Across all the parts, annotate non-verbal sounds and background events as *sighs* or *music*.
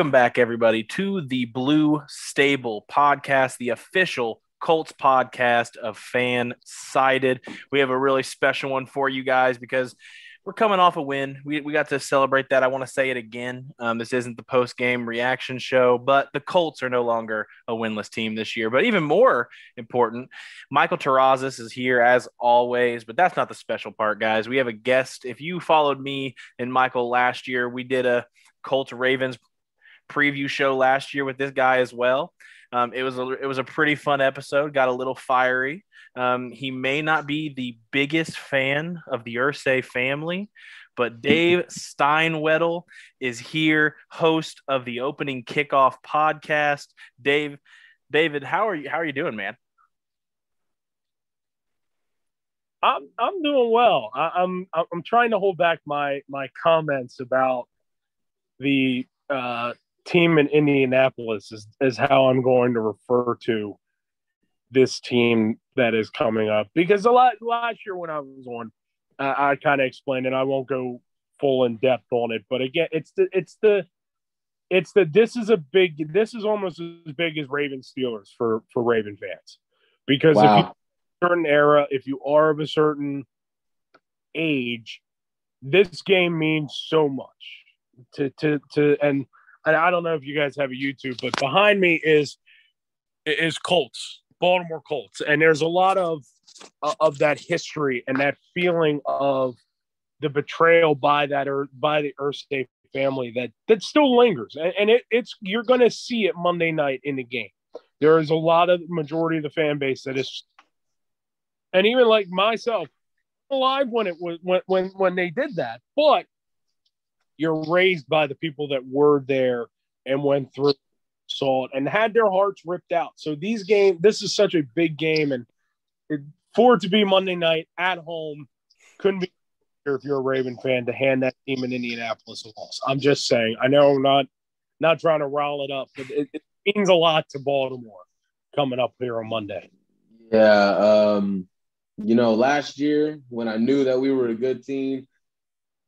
Welcome back, everybody, to the Blue Stable podcast, the official Colts podcast of Fan Sided. We have a really special one for you guys because we're coming off a win. We, we got to celebrate that. I want to say it again. Um, this isn't the post game reaction show, but the Colts are no longer a winless team this year. But even more important, Michael Terrazas is here as always, but that's not the special part, guys. We have a guest. If you followed me and Michael last year, we did a Colts Ravens preview show last year with this guy as well. Um, it was a it was a pretty fun episode. Got a little fiery. Um, he may not be the biggest fan of the Irsay family, but Dave *laughs* Steinwedel is here, host of the Opening Kickoff podcast. Dave, David, how are you? How are you doing, man? I'm I'm doing well. I, I'm I'm trying to hold back my my comments about the uh, team in Indianapolis is, is how I'm going to refer to this team that is coming up because a lot last year when I was on, uh, I kind of explained it. I won't go full in depth on it, but again, it's the it's the it's the this is a big this is almost as big as Raven Steelers for for Raven fans because wow. if you certain era, if you are of a certain age, this game means so much to to to and and I don't know if you guys have a YouTube, but behind me is is Colts, Baltimore Colts, and there's a lot of uh, of that history and that feeling of the betrayal by that or by the Earth Irsay family that that still lingers, and, and it, it's you're going to see it Monday night in the game. There is a lot of majority of the fan base that is, and even like myself, alive when it was when when when they did that, but you're raised by the people that were there and went through saw it and had their hearts ripped out. So these games, this is such a big game, and it, for it to be Monday night at home, couldn't be if you're a Raven fan to hand that team in Indianapolis a loss. I'm just saying. I know I'm not not trying to rile it up, but it, it means a lot to Baltimore coming up here on Monday. Yeah, um, you know, last year when I knew that we were a good team,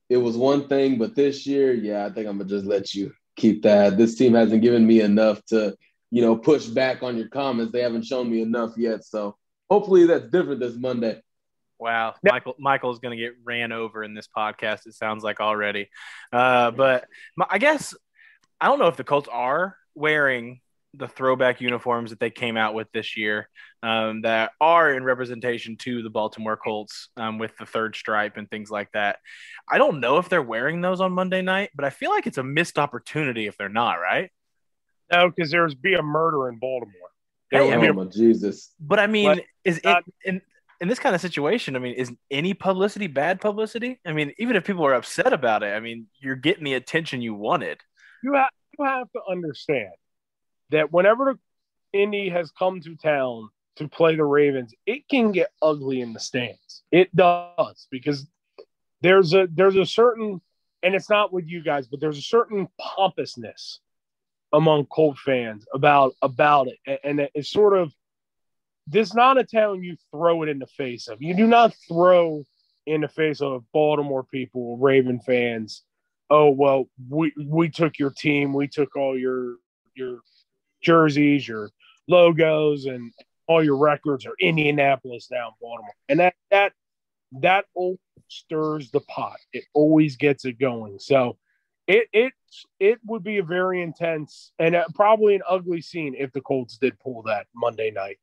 it was one thing, but this year, yeah, I think I'm gonna just let you keep that. This team hasn't given me enough to, you know, push back on your comments. They haven't shown me enough yet. So hopefully that's different this Monday. Wow, Michael Michael's going to get ran over in this podcast. It sounds like already, uh, but I guess I don't know if the Colts are wearing the throwback uniforms that they came out with this year um, that are in representation to the Baltimore Colts um, with the third stripe and things like that. I don't know if they're wearing those on Monday night, but I feel like it's a missed opportunity if they're not, right? No, because there's be a murder in Baltimore. Hey, I mean, oh, Jesus. But I mean, but, is it in, in this kind of situation? I mean, is any publicity bad publicity? I mean, even if people are upset about it, I mean, you're getting the attention you wanted. You have, you have to understand that whenever Indy has come to town to play the Ravens, it can get ugly in the stands. It does because there's a there's a certain and it's not with you guys, but there's a certain pompousness among Colt fans about about it, and it's sort of this is not a town you throw it in the face of. You do not throw in the face of Baltimore people, Raven fans, oh well, we we took your team, we took all your your jerseys, your logos, and all your records are Indianapolis now Baltimore, and that that that stirs the pot. It always gets it going. So it it it would be a very intense and uh, probably an ugly scene if the Colts did pull that Monday night.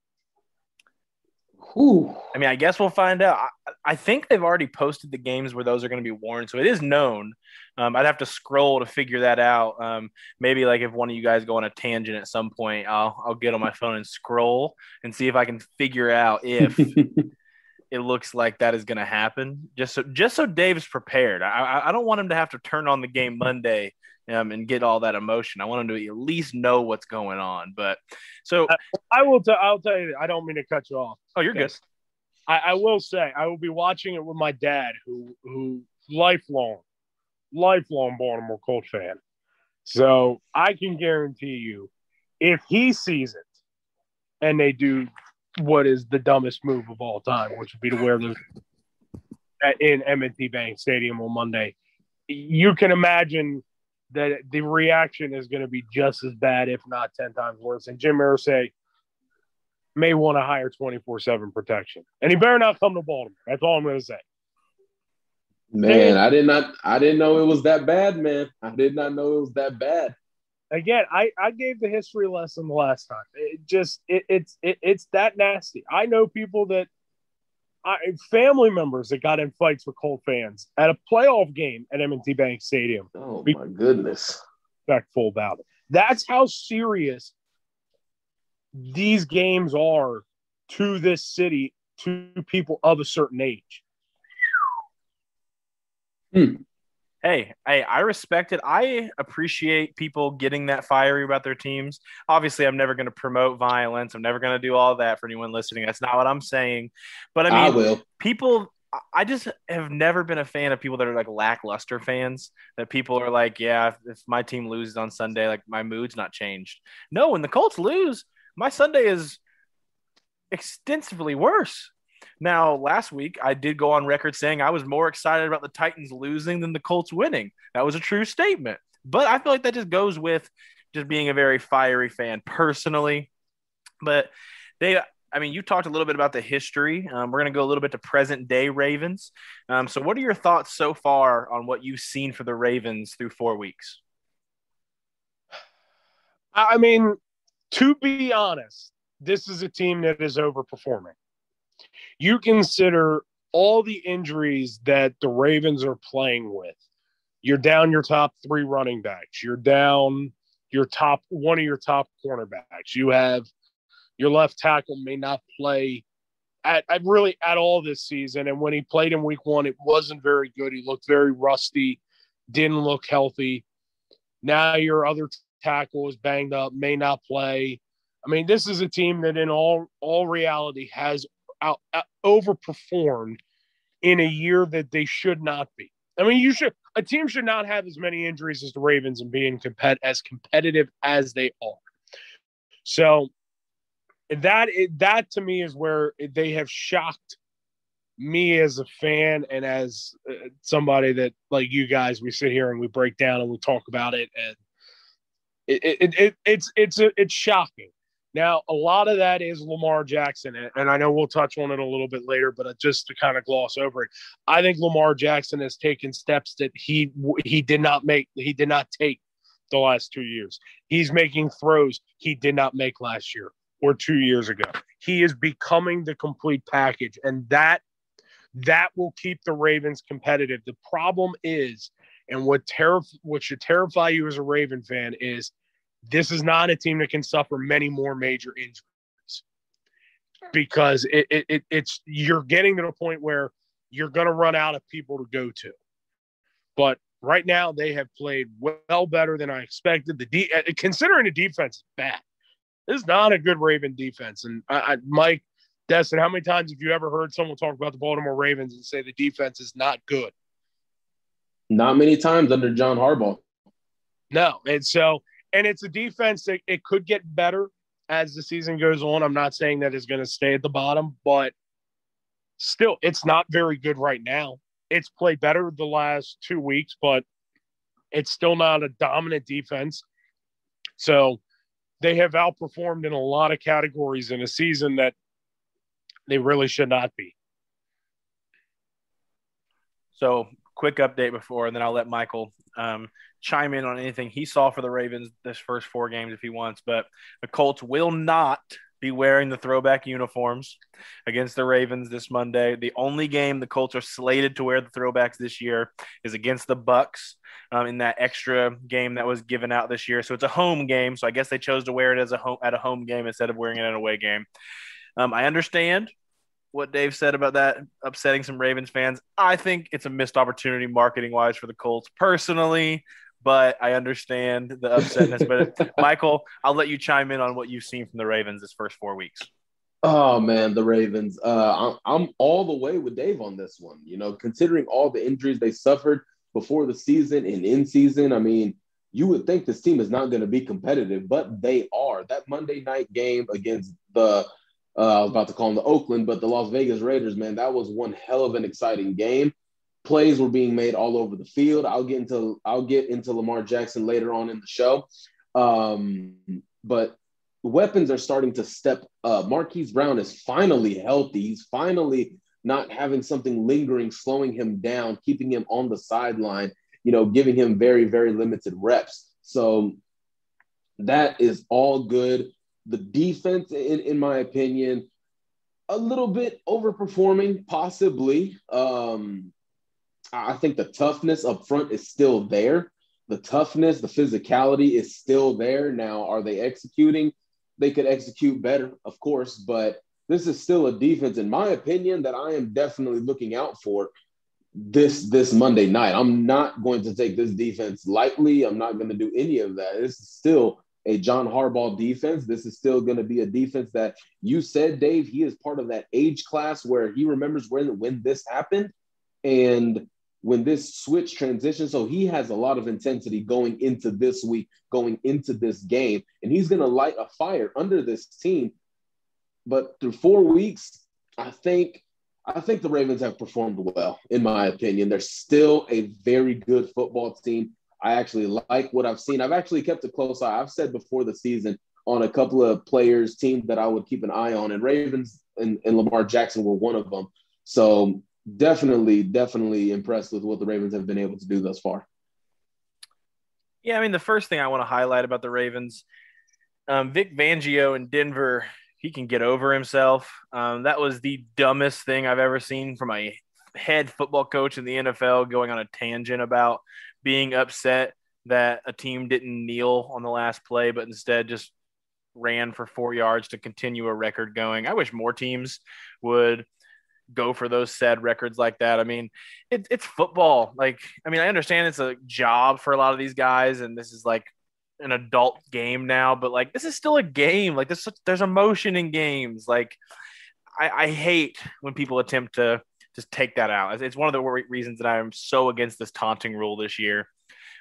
Whew. I mean, I guess we'll find out. I, I, think they've already posted the games where those are going to be worn, so it is known. Um, I'd have to scroll to figure that out. Um, maybe like if one of you guys go on a tangent at some point, I'll I'll get on my phone and scroll and see if I can figure out if *laughs* it looks like that is going to happen. Just so just so Dave's prepared. I I don't want him to have to turn on the game Monday um, and get all that emotion. I want him to at least know what's going on. But so I, I will. T- I'll tell you. I don't mean to cut you off. Oh, you're good. I, I will say I will be watching it with my dad, who who lifelong, lifelong Baltimore Colt fan. So I can guarantee you, if he sees it, and they do what is the dumbest move of all time, which would be to wear the in M&T Bank Stadium on Monday, you can imagine that the reaction is going to be just as bad, if not 10 times worse. And Jim Irsay may want to hire 24 7 protection. And he better not come to Baltimore. That's all I'm going to say. Man, I did not I didn't know it was that bad, man. I did not know it was that bad. Again, I, I gave the history lesson the last time. It just it, it's it, it's that nasty. I know people that I, family members that got in fights with Colt fans at a playoff game at M&T Bank Stadium. Oh my goodness! Respectful about it. That's how serious these games are to this city to people of a certain age. Hmm hey, hey, I respect it. I appreciate people getting that fiery about their teams. Obviously, I'm never going to promote violence. I'm never going to do all that for anyone listening. That's not what I'm saying. But I mean, I will. people. I just have never been a fan of people that are like lackluster fans. That people are like, yeah, if, if my team loses on Sunday, like my mood's not changed. No, when the Colts lose, my Sunday is extensively worse. Now, last week, I did go on record saying I was more excited about the Titans losing than the Colts winning. That was a true statement. But I feel like that just goes with just being a very fiery fan personally. But they, I mean, you talked a little bit about the history. Um, we're going to go a little bit to present day Ravens. Um, so, what are your thoughts so far on what you've seen for the Ravens through four weeks? I mean, to be honest, this is a team that is overperforming you consider all the injuries that the Ravens are playing with. You're down your top three running backs. You're down your top one of your top cornerbacks. You have your left tackle may not play at, at really at all this season. And when he played in week one, it wasn't very good. He looked very rusty, didn't look healthy. Now your other tackle is banged up, may not play. I mean, this is a team that in all all reality has out, out, overperformed in a year that they should not be. I mean, you should a team should not have as many injuries as the Ravens and being compet as competitive as they are. So that that to me is where they have shocked me as a fan and as uh, somebody that like you guys we sit here and we break down and we talk about it and it, it, it it's it's it's shocking now, a lot of that is Lamar Jackson, and I know we'll touch on it a little bit later, but uh, just to kind of gloss over it, I think Lamar Jackson has taken steps that he he did not make, he did not take the last two years. He's making throws he did not make last year or two years ago. He is becoming the complete package, and that that will keep the Ravens competitive. The problem is, and what terri- what should terrify you as a Raven fan is this is not a team that can suffer many more major injuries because it, it, it it's you're getting to the point where you're going to run out of people to go to. But right now, they have played well better than I expected. The de- uh, considering the defense is bad, this is not a good Raven defense. And I, I, Mike Destin, how many times have you ever heard someone talk about the Baltimore Ravens and say the defense is not good? Not many times under John Harbaugh. No, and so and it's a defense that it could get better as the season goes on. I'm not saying that it's going to stay at the bottom, but still, it's not very good right now. It's played better the last two weeks, but It's still not a dominant defense. So they have outperformed in a lot of categories in a season that they really should not be. So, quick update before, and then I'll let Michael um, chime in on anything he saw for the Ravens this first four games if he wants. But the Colts will not be wearing the throwback uniforms against the Ravens this Monday. The only game the Colts are slated to wear the throwbacks this year is against the Bucks um, in that extra game that was given out this year. So it's a home game. So I guess they chose to wear it as a home at a home game instead of wearing it at a away game. Um, I understand what Dave said about that upsetting some Ravens fans. I think it's a missed opportunity marketing wise for the Colts personally, but I understand the upsetness. but *laughs* Michael, I'll let you chime in on what you've seen from the Ravens this first four weeks. Oh man, the Ravens. Uh, I'm, I'm all the way with Dave on this one. You know, considering all the injuries they suffered before the season and in season, I mean, you would think this team is not going to be competitive, but they are. That Monday night game against the uh, I was about to call them the Oakland, but the Las Vegas Raiders, man, that was one hell of an exciting game. Plays were being made all over the field. I'll get into I'll get into Lamar Jackson later on in the show, um, but weapons are starting to step up. Marquise Brown is finally healthy. He's finally not having something lingering, slowing him down, keeping him on the sideline. You know, giving him very very limited reps. So that is all good. The defense, in, in my opinion, a little bit overperforming, possibly. Um, I think the toughness up front is still there. The toughness, the physicality is still there. Now, are they executing? They could execute better, of course, but this is still a defense, in my opinion, that I am definitely looking out for this this Monday night. I'm not going to take this defense lightly. I'm not going to do any of that. This is still a John Harbaugh defense. This is still going to be a defense that you said, Dave, he is part of that age class where he remembers when when this happened and when this switch transition. So he has a lot of intensity going into this week, going into this game, and he's going to light a fire under this team. But through four weeks, I think I think the Ravens have performed well, in my opinion. They're still a very good football team. I actually like what I've seen. I've actually kept a close eye. I've said before the season on a couple of players, teams that I would keep an eye on, and Ravens and, and Lamar Jackson were one of them. So definitely, definitely impressed with what the Ravens have been able to do thus far. Yeah, I mean, the first thing I want to highlight about the Ravens, um, Vic Fangio in Denver, he can get over himself. Um, that was the dumbest thing I've ever seen from a head football coach in the NFL going on a tangent about being upset that a team didn't kneel on the last play, but instead just ran for four yards to continue a record going. I wish more teams would go for those said records like that. I mean, it, it's football. Like, I mean, I understand it's a job for a lot of these guys, and this is like an adult game now, but like this is still a game. Like this, there's emotion in games. Like, I, I hate when people attempt to just take that out. It's one of the reasons that I'm so against this taunting rule this year.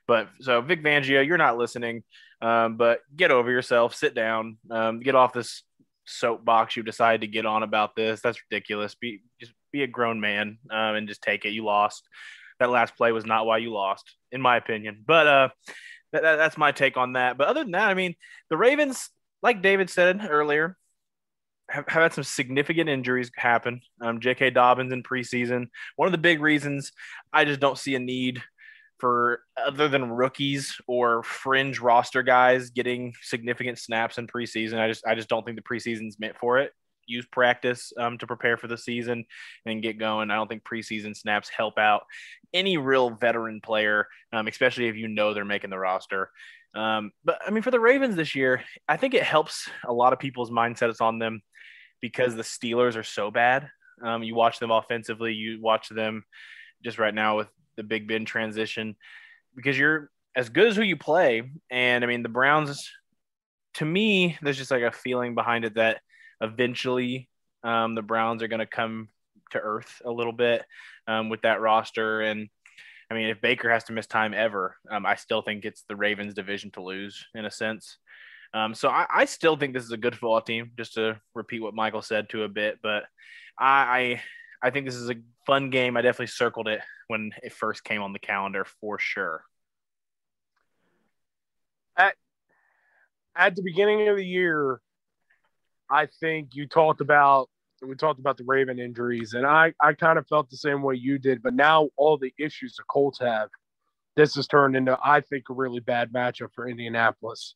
But so Vic Fangio, you're not listening, um, but get over yourself, sit down, um, get off this soapbox you decided to get on about this. That's ridiculous. Be just be a grown man um, and just take it. You lost. That last play was not why you lost, in my opinion. But uh, that, that's my take on that. But other than that, I mean, the Ravens, like David said earlier, have, have had some significant injuries happen. Um, J.K. Dobbins in preseason. One of the big reasons I just don't see a need for other than rookies or fringe roster guys getting significant snaps in preseason. I just I just don't think the preseason's meant for it. Use practice um, to prepare for the season and get going. I don't think preseason snaps help out any real veteran player, um, especially if you know they're making the roster. Um, but I mean, for the Ravens this year, I think it helps a lot of people's mindsets on them because the Steelers are so bad. Um, you watch them offensively, you watch them just right now with the Big Ben transition because you're as good as who you play. And I mean, the Browns, to me, there's just like a feeling behind it that eventually um, the Browns are going to come to earth a little bit um, with that roster. And I mean, if Baker has to miss time ever, um, I still think it's the Ravens' division to lose in a sense. Um, so I, I, still think this is a good football team. Just to repeat what Michael said to a bit, but I, I think this is a fun game. I definitely circled it when it first came on the calendar for sure. at at the beginning of the year, I think you talked about we talked about the Raven injuries, and I I kind of felt the same way you did. But now all the issues the Colts have, this has turned into I think a really bad matchup for Indianapolis.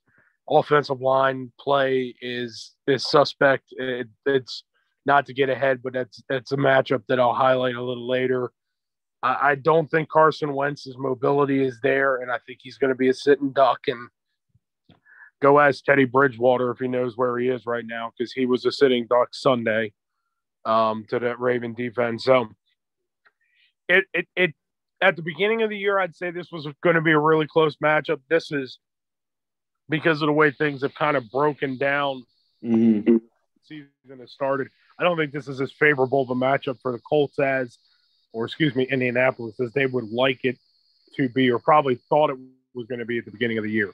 Offensive line play is is suspect. It, it's not to get ahead, but it's it's a matchup that I'll highlight a little later. I, I don't think Carson Wentz's mobility is there, and I think he's going to be a sitting duck and go ask Teddy Bridgewater if he knows where he is right now because he was a sitting duck Sunday um, to that Raven defense. So it, it it at the beginning of the year, I'd say this was going to be a really close matchup. This is because of the way things have kind of broken down. Mm-hmm. Season has started. I don't think this is as favorable of a matchup for the Colts as, or excuse me, Indianapolis as they would like it to be, or probably thought it was going to be at the beginning of the year.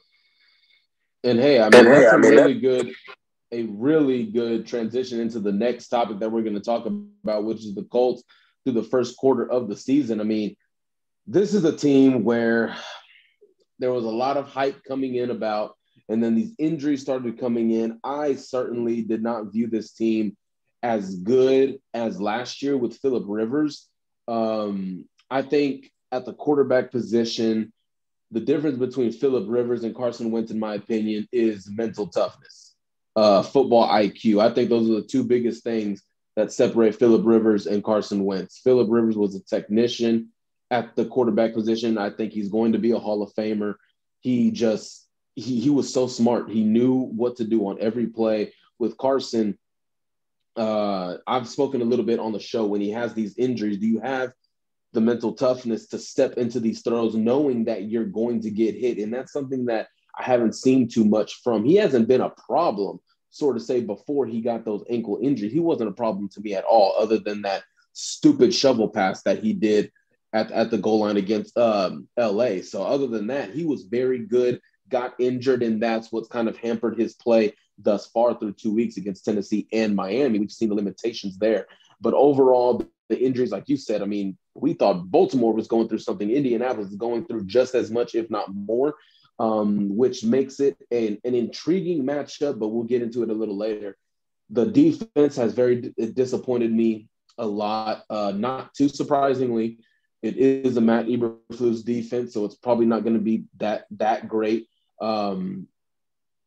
And hey, I mean, that's a really good, a really good transition into the next topic that we're going to talk about, which is the Colts through the first quarter of the season. I mean, this is a team where there was a lot of hype coming in about, and then these injuries started coming in. I certainly did not view this team as good as last year with Philip Rivers. Um, I think at the quarterback position, the difference between Philip Rivers and Carson Wentz, in my opinion, is mental toughness, uh, football IQ. I think those are the two biggest things that separate Philip Rivers and Carson Wentz. Philip Rivers was a technician at the quarterback position. I think he's going to be a Hall of Famer. He just he he was so smart. He knew what to do on every play. With Carson, uh, I've spoken a little bit on the show when he has these injuries. Do you have the mental toughness to step into these throws knowing that you're going to get hit. And that's something that I haven't seen too much from. He hasn't been a problem, sort of say, before he got those ankle injuries. He wasn't a problem to me at all, other than that stupid shovel pass that he did at, at the goal line against um, LA. So, other than that, he was very good, got injured, and that's what's kind of hampered his play thus far through two weeks against Tennessee and Miami. We've seen the limitations there. But overall, the injuries, like you said, I mean, we thought Baltimore was going through something. Indianapolis is going through just as much, if not more, um, which makes it an, an intriguing matchup, but we'll get into it a little later. The defense has very disappointed me a lot. Uh, not too surprisingly, it is a Matt Eberflus defense, so it's probably not going to be that that great. Um,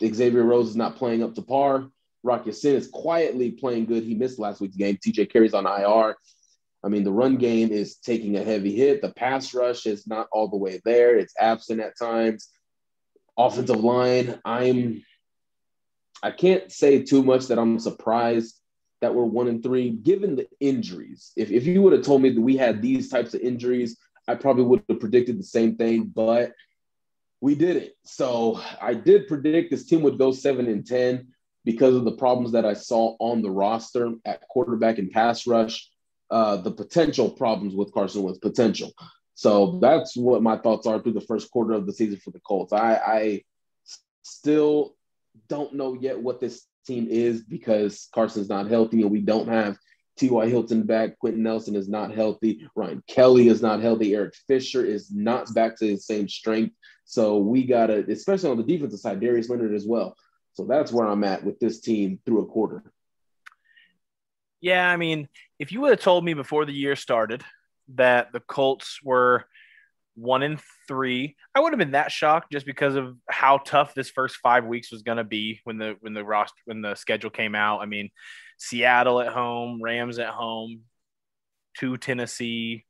Xavier Rhodes is not playing up to par. Rock Ya-Sin is quietly playing good. He missed last week's game. TJ Carrie's on IR. I mean, the run game is taking a heavy hit. The pass rush is not all the way there. It's absent at times. Offensive line, I'm I can't say too much that I'm surprised that we're one and three, given the injuries. If, if you would have told me that we had these types of injuries, I probably would have predicted the same thing, but we didn't. So I did predict this team would go seven and 10 because of the problems that I saw on the roster at quarterback and pass rush uh, the potential problems with Carson Wentz potential. So that's what my thoughts are through the first quarter of the season for the Colts. I, I still don't know yet what this team is because Carson's not healthy and we don't have T.Y. Hilton back. Quenton Nelson is not healthy. Ryan Kelly is not healthy. Eric Fisher is not back to his same strength. So we got to, especially on the defensive side, Darius Leonard as well. So that's where I'm at with this team through a quarter. Yeah, I mean, if you would have told me before the year started that the Colts were one in three, I would have been that shocked just because of how tough this first five weeks was going to be when the when the roster when the schedule came out. I mean, Seattle at home, Rams at home, to Tennessee,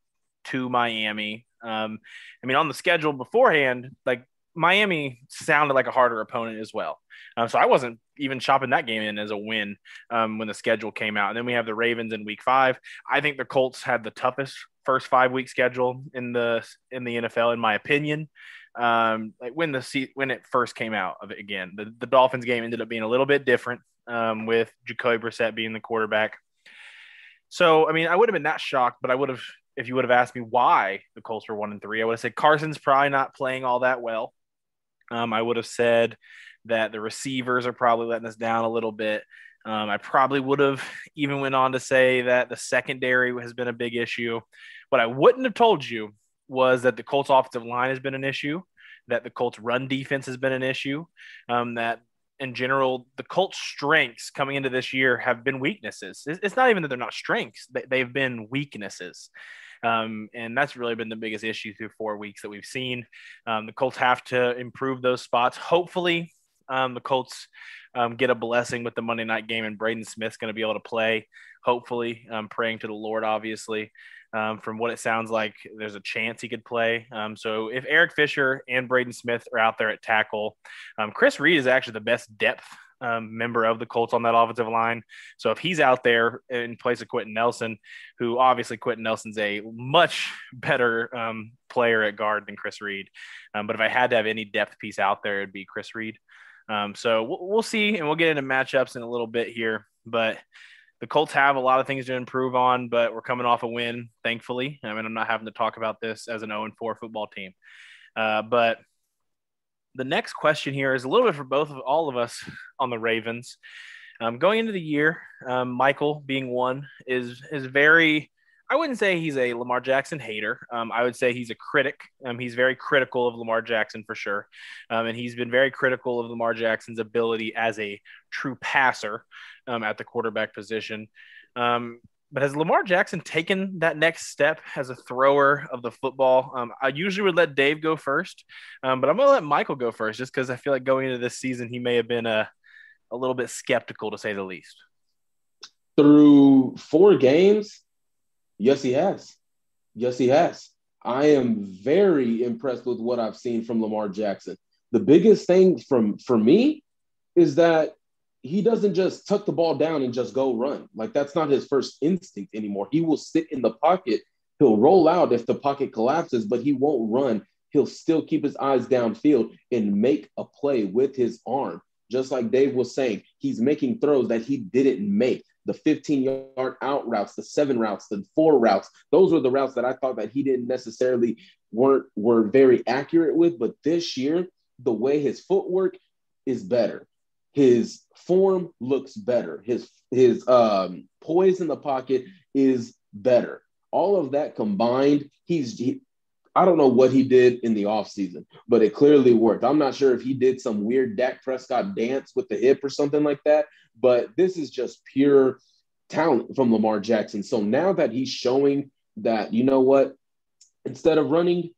to Miami. Um, I mean, on the schedule beforehand, like Miami sounded like a harder opponent as well. Um, so I wasn't even chopping that game in as a win um, when the schedule came out. And then we have the Ravens in Week Five. I think the Colts had the toughest first five week schedule in the in the NFL, in my opinion. Um, like when the when it first came out of it again, the, the Dolphins game ended up being a little bit different um, with Jacoby Brissett being the quarterback. So I mean, I would have been that shocked, but I would have if you would have asked me why the Colts were one and three, I would have said Carson's probably not playing all that well. Um, I would have said that the receivers are probably letting us down a little bit. Um, I probably would have even went on to say that the secondary has been a big issue. What I wouldn't have told you was that the Colts offensive line has been an issue, that the Colts run defense has been an issue, um, that in general, the Colts' strengths coming into this year have been weaknesses. It's not even that they're not strengths; they've been weaknesses. Um, and that's really been the biggest issue through four weeks that we've seen. Um, the Colts have to improve those spots. Hopefully, um, the Colts um, get a blessing with the Monday night game, and Braden Smith's going to be able to play. Hopefully, praying to the Lord, obviously. Um, from what it sounds like, there's a chance he could play. Um, so if Eric Fisher and Braden Smith are out there at tackle, um, Chris Reed is actually the best depth um, member of the Colts on that offensive line. So if he's out there in place of Quenton Nelson, who obviously Quenton Nelson's a much *laughs* better um, player at guard than Chris Reed, um, but if I had to have any depth piece out there, it'd be Chris Reed. so we'll, we'll see, and we'll get into matchups in a little bit here, but the Colts have a lot of things to improve on, but we're coming off a win, thankfully. I mean, I'm not having to talk about this as an 0 4 football team. Uh, but the next question here is a little bit for both of all of us on the Ravens. Um, going into the year, um, Michael being one is is very. I wouldn't say he's a Lamar Jackson hater. Um, I would say he's a critic. Um, he's very critical of Lamar Jackson for sure, um, and he's been very critical of Lamar Jackson's ability as a true passer um, at the quarterback position. Um, but has Lamar Jackson taken that next step as a thrower of the football? Um, I usually would let Dave go first, but I'm going to let Michael go first just because I feel like going into this season, he may have been a, a little bit skeptical to say the least. Through four games, yes, he has. Yes, he has. I am very impressed with what I've seen from Lamar Jackson. The biggest thing from for me is that he doesn't just tuck the ball down and just go run. Like that's not his first instinct anymore. He will sit in the pocket. He'll roll out if the pocket collapses, but he won't run. He'll still keep his eyes downfield and make a play with his arm. Just like Dave was saying, he's making throws that he didn't make. The 15 yard out routes, the seven routes, the four routes. Those were the routes that I thought that he didn't necessarily weren't were very accurate with. But this year, the way his footwork is better his form looks better. His his um, poise in the pocket is better. All of that combined, he's he, I don't know what he did in the offseason, but it clearly worked. I'm not sure if he did some weird Dak Prescott dance with the hip or something like that, but this is just pure talent from Lamar Jackson. So now that he's showing that, you know what, instead of running,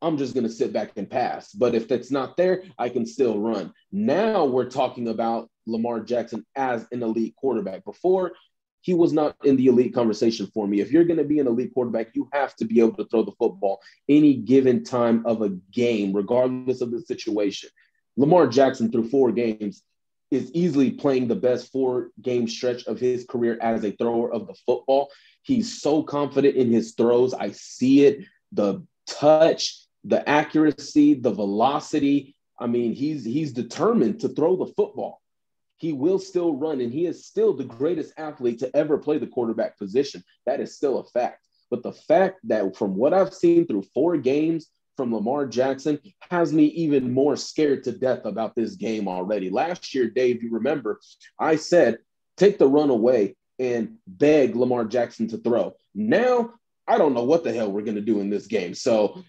I'm just going to sit back and pass. But if it's not there, I can still run. Now we're talking about Lamar Jackson as an elite quarterback. Before, he was not in the elite conversation for me. If you're going to be an elite quarterback, you have to be able to throw the football any given time of a game, regardless of the situation. Lamar Jackson, through four games, is easily playing the best four game stretch of his career as a thrower of the football. He's so confident in his throws. I see it. The touch, the accuracy, the velocity. I mean, he's he's determined to throw the football. He will still run, and he is still the greatest athlete to ever play the quarterback position. That is still a fact. But the fact that from what I've seen through four games from Lamar Jackson has me even more scared to death about this game already. Last year, Dave, you remember, I said, take the run away and beg Lamar Jackson to throw. Now, I don't know what the hell we're going to do in this game. So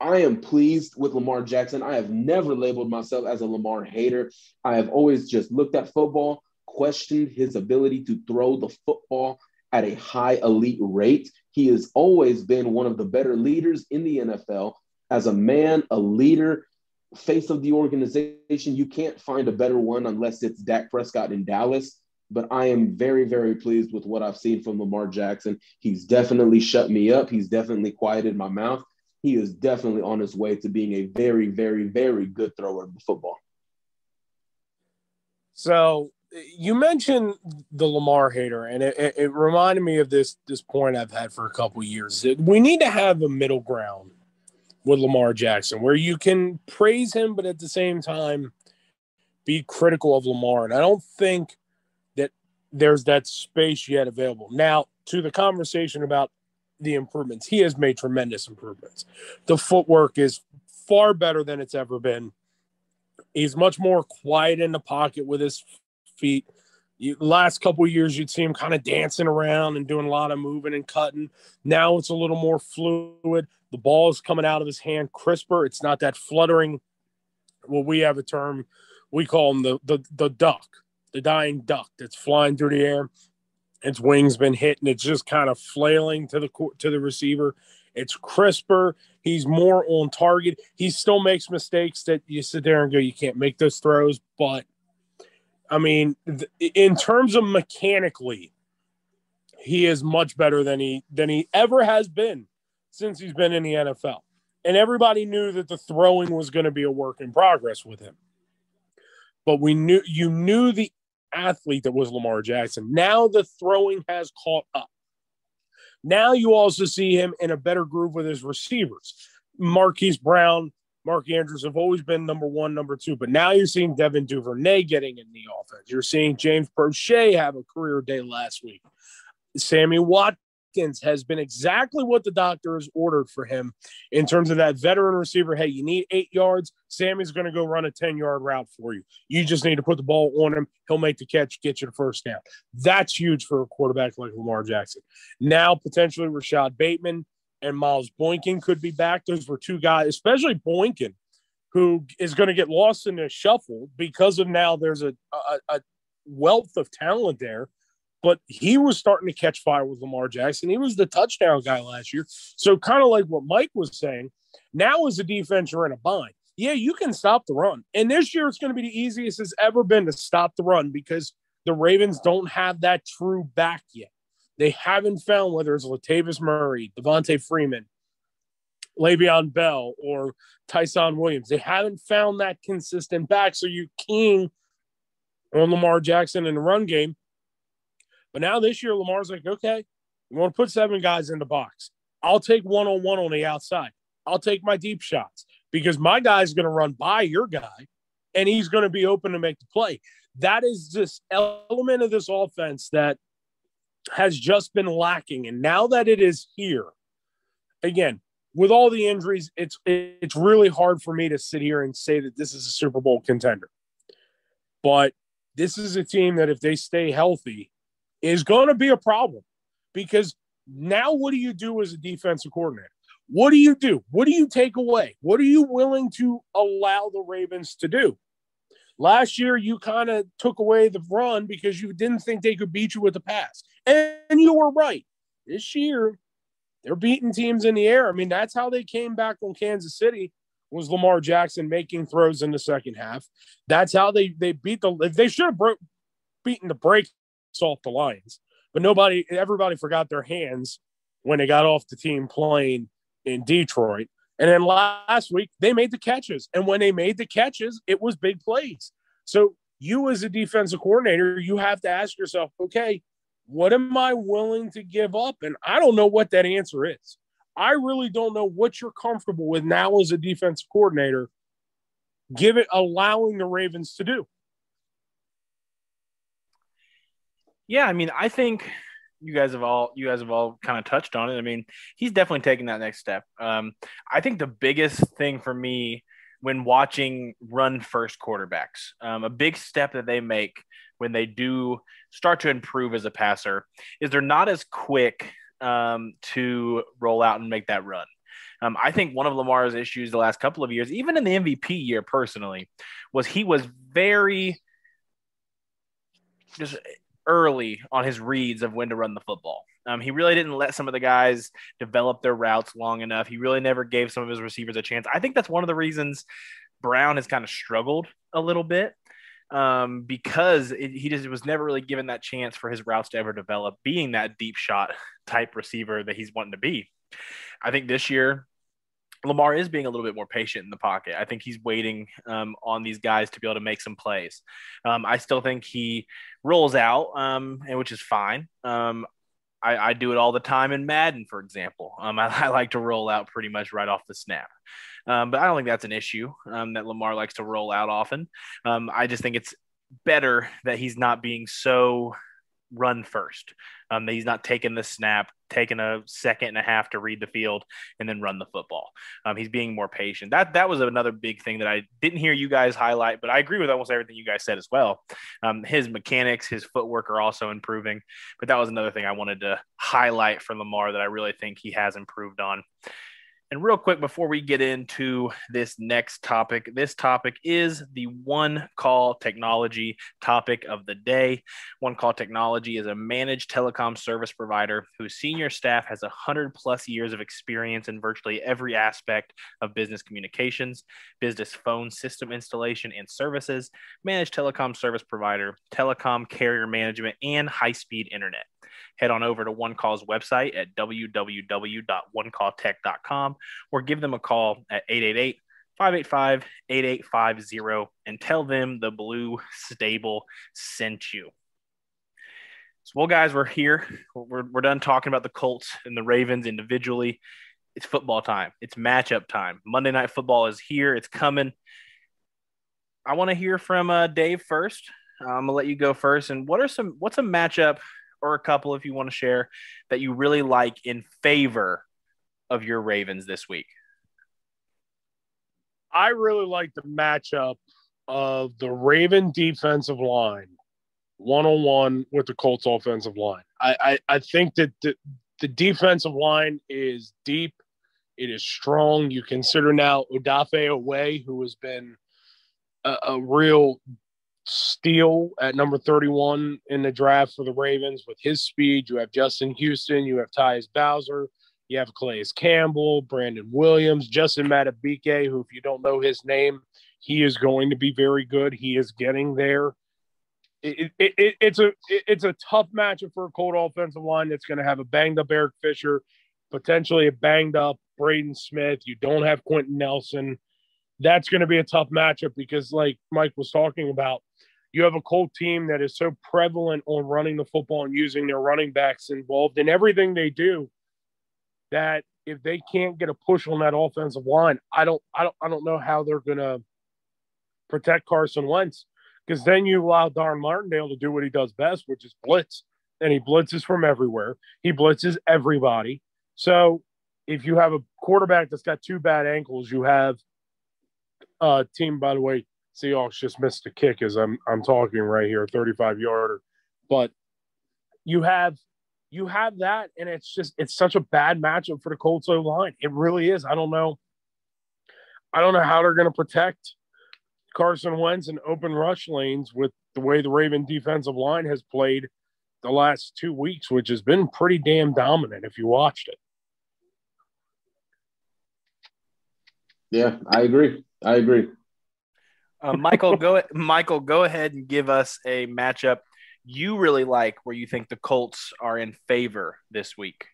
I am pleased with Lamar Jackson. I have never labeled myself as a Lamar hater. I have always just looked at football, questioned his ability to throw the football at a high elite rate. He has always been one of the better leaders in the NFL. As a man, a leader, face of the organization, you can't find a better one unless it's Dak Prescott in Dallas. But I am very, very pleased with what I've seen from Lamar Jackson. He's definitely shut me up. He's definitely quieted my mouth he is definitely on his way to being a very, very, very good thrower of the football. So you mentioned the Lamar hater, and it, it, it, reminded me of this this point I've had for a couple years. We need to have a middle ground with Lamar Jackson where you can praise him, but at the same time be critical of Lamar. And I don't think that there's that space yet available. Now, to the conversation about the improvements. He has made tremendous improvements. The footwork is far better than it's ever been. He's much more quiet in the pocket with his feet. You, last couple years, you'd see him kind of dancing around and doing a lot of moving and cutting. Now it's a little more fluid. The ball is coming out of his hand crisper. It's not that fluttering. Well, we have a term we call him the the the duck, the dying duck that's flying through the air. Its wings been hit and it's just kind of flailing to the to the receiver. It's crisper. He's more on target. He still makes mistakes that you sit there and go, you can't make those throws. But I mean, th- in terms of mechanically, he is much better than he than he ever has been since he's been in the NFL. And everybody knew that the throwing was going to be a work in progress with him. But we knew you knew the athlete that was Lamar Jackson. Now the throwing has caught up. Now you also see him in a better groove with his receivers. Marquise Brown, Mark Andrews have always been number one, number two, but now you're seeing Devin Duvernay getting in the offense. You're seeing James Proche have a career day last week. Sammy Watkins has been exactly what the doctor has ordered for him in terms of that veteran receiver. Hey, you need eight yards. Sammy's going to go run a 10 yard route for you. You just need to put the ball on him. He'll make the catch, get you the first down. That's huge for a quarterback like Lamar Jackson. Now, potentially, Rashod Bateman and Miles Boykin could be back. Those were two guys, especially Boykin, who is going to get lost in the shuffle because of now there's a, a, a wealth of talent there but he was starting to catch fire with Lamar Jackson. He was the touchdown guy last year. So, kind of like what Mike was saying, now as a defense, you're in a bind. Yeah, you can stop the run. And this year, it's going to be the easiest it's ever been to stop the run because the Ravens don't have that true back yet. They haven't found whether it's Latavius Murray, Devonta Freeman, Le'Veon Bell, or Ty'Son Williams. They haven't found that consistent back. So you're keen on Lamar Jackson in the run game but now this year, Lamar's like, okay, we want to put seven guys in the box. I'll take one on one on the outside. I'll take my deep shots because my guy's going to run by your guy and he's going to be open to make the play. That is this element of this offense that has just been lacking. And now that it is here, again, with all the injuries, it's it's really hard for me to sit here and say that this is a Super Bowl contender. But this is a team that if they stay healthy, is going to be a problem because now what do you do as a defensive coordinator? What do you do? What do you take away? What are you willing to allow the Ravens to do? Last year, you kind of took away the run because you didn't think they could beat you with the pass. And you were right. This year, they're beating teams in the air. I mean, that's how they came back on Kansas City was Lamar Jackson making throws in the second half. That's how they they beat the they should have broke beaten the brakes off the Lions. But nobody, everybody forgot their hands when they got off the team plane in Detroit. And then last week, they made the catches. And when they made the catches, it was big plays. So you, as a defensive coordinator, you have to ask yourself, okay, what am I willing to give up? And I don't know what that answer is. I really don't know what you're comfortable with now as a defensive coordinator, give it allowing the Ravens to do. Yeah, I mean, I think you guys have all you guys have all kind of touched on it. I mean, he's definitely taking that next step. Um, I think the biggest thing for me when watching run first quarterbacks, um, a big step that they make when they do start to improve as a passer is they're not as quick um, to roll out and make that run. Um, I think one of Lamar's issues the last couple of years, even in the MVP year personally, was he was very just early on his reads of when to run the football. Um, he really didn't let some of the guys develop their routes long enough. He really never gave some of his receivers a chance. I think that's one of the reasons Brown has kind of struggled a little bit um, because it, he just was never really given that chance for his routes to ever develop, being that deep shot type receiver that he's wanting to be. I think this year Lamar is being a little bit more patient in the pocket. I think he's waiting um, on these guys to be able to make some plays. Um, I still think he rolls out, um, and which is fine. Um, I, I, do it all the time in Madden, for example. Um, *laughs* I, I, like to roll out pretty much right off the snap. Um, but I don't think that's an issue that Lamar likes to roll out often. I just think it's better that he's not being so run first. Um, he's not taking the snap, taking a second and a half to read the field, and then run the football. Um, he's being more patient. That that was another big thing that I didn't hear you guys highlight, but I agree with almost everything you guys said as well. Um, his mechanics, his footwork are also improving, but that was another thing I wanted to highlight for Lamar that I really think he has improved on. And real quick before we get into this next topic, this topic is the one call technology topic of the day. One call technology is a managed telecom service provider whose senior staff has 100 plus years of experience in virtually every aspect of business communications, business phone system installation and services, managed telecom service provider, telecom carrier management, and high speed internet head on over to One Call's website at www.onecalltech.com or give them a call at 888 585 8850 and tell them the Blue Stable sent you. So, well, guys, we're here. We're, we're done talking about the Colts and the Ravens individually. It's football time, it's matchup time. Monday Night Football is here, it's coming. I want to hear from uh, Dave first. I'm gonna let you go first. And what are some? What's a matchup or a couple if you want to share that you really like in favor of your Ravens this week? I really like the matchup of the Raven defensive line one on one with the Colts offensive line. I, I, I think that the, the defensive line is deep, it is strong. You consider now Odafe Oweh, who has been a, a real steal at number 31 in the draft for the Ravens with his speed. You have Justin Houston, you have Tyus Bowser, you have Calais Campbell, Brandon Williams, Justin Madubuike, who, if you don't know his name, he is going to be very good. He is getting there. It, it, it, it's a it's a tough matchup for a cold offensive line that's going to have a banged up Eric Fisher, potentially a banged up Braden Smith. You don't have Quenton Nelson. That's going to be a tough matchup because, like Mike was talking about, you have a Colt team that is so prevalent on running the football and using their running backs involved in everything they do that if they can't get a push on that offensive line, I don't I don't I don't know how they're gonna protect Carson Wentz. Because then you allow Don Martindale to do what he does best, which is blitz. And he blitzes from everywhere. He blitzes everybody. So if you have a quarterback that's got two bad ankles, you have a team, by the way, Seahawks just missed a kick as I'm I'm talking right here, 35 yarder. But you have you have that, and it's just it's such a bad matchup for the Colts O line. It really is. I don't know. I don't know how they're going to protect Carson Wentz in open rush lanes with the way the Raven defensive line has played the last two weeks, which has been pretty damn dominant if you watched it. Yeah, I agree. I agree. Uh, Michael, go Michael, go ahead and give us a matchup you really like where you think the Colts are in favor this week.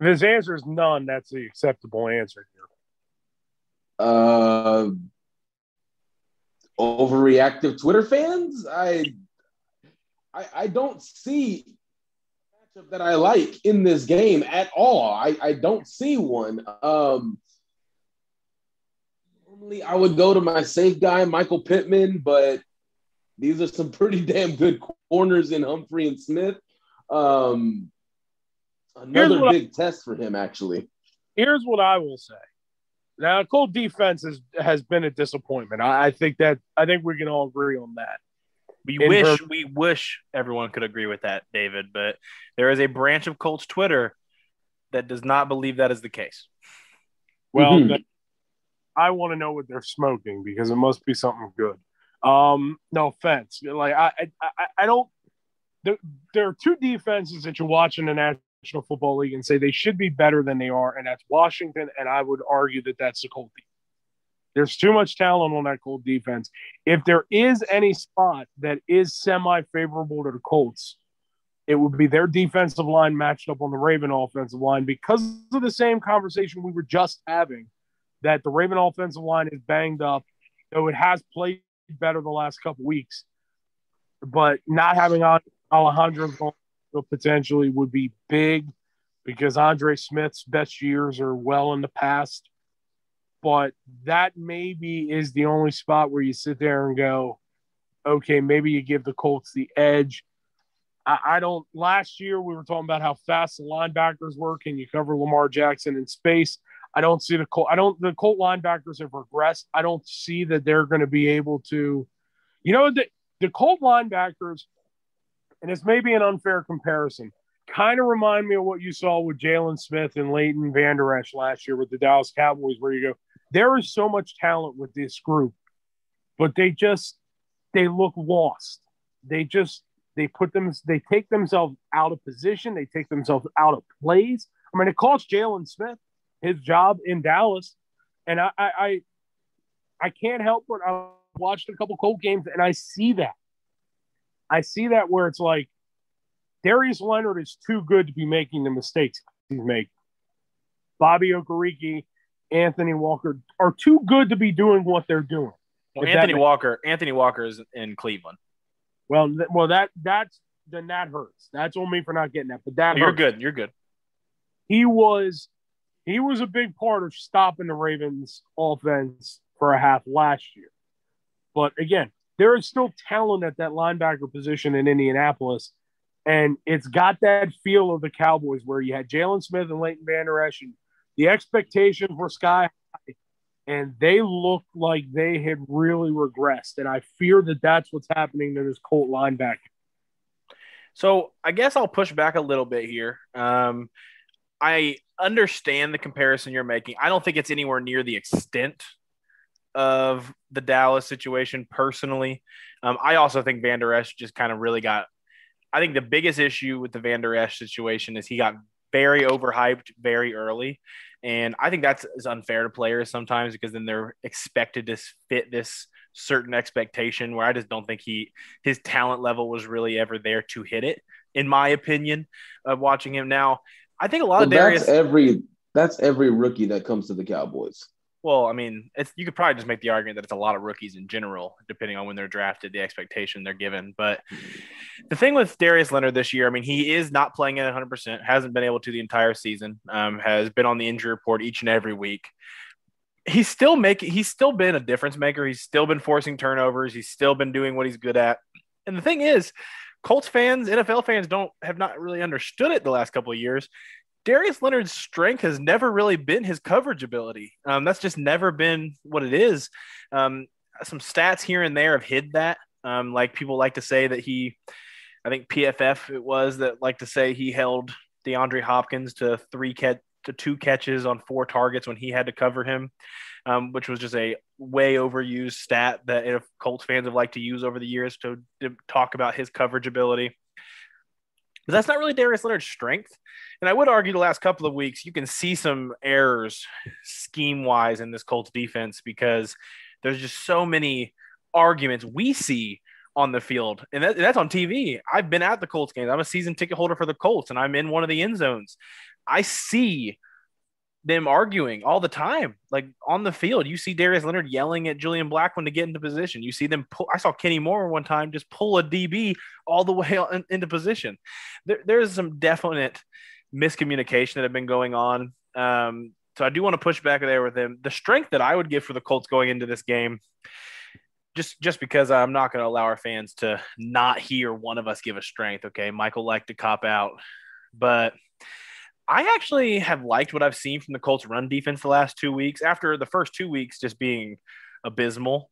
If his answer is none, that's the acceptable answer here. Uh, overreactive Twitter fans. I, I, I don't see matchup that I like in this game at all. I, I don't see one. Um, normally I would go to my safe guy, Michael Pittman, but these are some *laughs* pretty damn good corners in Humphrey and Smith. Um, another big I, test for him, actually. Here's what I will say. Now, Colt defense has has been a disappointment. I, I, think that I think we can all agree on that. We in wish her- we wish everyone could agree with that, David. But there is a branch of Colts Twitter that does not believe that is the case. Well, mm-hmm. I want to know what they're smoking because it must be something good. Um, no offense. Like I, I, I don't. There, there are two defenses that you watch in the National Football League and say they should be better than they are, and that's Washington. And I would argue that that's the Colt defense. There's too much talent on that Colt defense. If there is any spot that is semi favorable to the Colts, it would be their defensive line matched up on the Raven offensive line because of the same conversation we were just having that the Raven offensive line is banged up, though it has played better the last couple weeks. But not having Alejandro potentially would be big because Andre Smith's best years are well in the past. But that maybe is the only spot where you sit there and go, okay, maybe you give the Colts the edge. I, I don't. Last year we were talking about how fast the linebackers work, and you cover Lamar Jackson in space. I don't see the Colt. I don't. The Colt linebackers have regressed. I don't see that they're going to be able to. You know the the Colt linebackers, and it's maybe an unfair comparison. kind of remind me of what you saw with Jaylon Smith and Leighton Vander Esch last year with the Dallas Cowboys, where you go, there is so much talent with this group, but they just they look lost. They just they put them they take themselves out of position. They take themselves out of plays. I mean, it cost Jaylon Smith his job in Dallas, and I I I can't help but I watched a couple Colt games and I see that. I see that where it's like Darius Leonard is too good to be making the mistakes he's making. Bobby Okereke, Anthony Walker are too good to be doing what they're doing. Well, Anthony Walker, Anthony Walker is in Cleveland. Well, th- well, that that's then that hurts. That's on me for not getting that. But that you're hurts. good. You're good. He was he was a big part of stopping the Ravens offense for a half last year. But again, there is still talent at that linebacker position in Indianapolis. And it's got that feel of the Cowboys where you had Jaylon Smith and Leighton Vander Esch, and the expectations were sky high, and they looked like they had really regressed. And I fear that that's what's happening to this Colt linebacker. So I guess I'll push back a little bit here. Um, I understand the comparison you're making. I don't think it's anywhere near the extent of the Dallas situation personally. Um, I also think Vander Esch just kind of really got. I think the biggest issue with the Vander Esch situation is he got very overhyped very early. And I think that's is unfair to players sometimes because then they're expected to fit this certain expectation where I just don't think he his talent level was really ever there to hit it, in my opinion, of watching him now. I think a lot Well, of Darius that's every that's every rookie that comes to the Cowboys. Well, I mean, you could probably just make the argument that it's a lot of rookies in general, depending on when they're drafted, the expectation they're given. But the thing with Darius Leonard this year, I mean, he is not playing at 100%, hasn't been able to the entire season, um, has been on the injury report each and every week. He's still making, he's still been a difference maker. He's still been forcing turnovers. He's still been doing what he's good at. And the thing is, Colts fans, NFL fans don't have not really understood it the last couple of years. Darius Leonard's strength has never really been his coverage ability. Um, that's just never been what it is. Um, some stats here and there have hid that. Um, like people like to say that he, I think PFF it was that like to say he held DeAndre Hopkins to three catch to two catches on four targets when he had to cover him, um, which was just a way overused stat that if Colts fans have liked to use over the years to, to talk about his coverage ability. That's not really Darius Leonard's strength. And I would argue the last couple of weeks, you can see some errors scheme wise in this Colts defense because there's just so many arguments we see on the field. And, that, that's on TV. I've been at the Colts games. I'm a season ticket holder for the Colts and I'm in one of the end zones. I see them arguing all the time, like on the field. You see Darius Leonard yelling at Julian Blackmon to get into position. You see them pull. I saw Kenny Moore one time just pull a DB all the way *laughs* in, into position. There, there's some definite miscommunication that have been going on. Um, so I do want to push back there with him. The strength that I would give for the Colts going into this game, just just because I'm not going to allow our fans to not hear one of us give a strength. Okay, Michael liked to cop out, but I actually have liked what I've seen from the Colts run defense the last two weeks. After the first two weeks just being abysmal,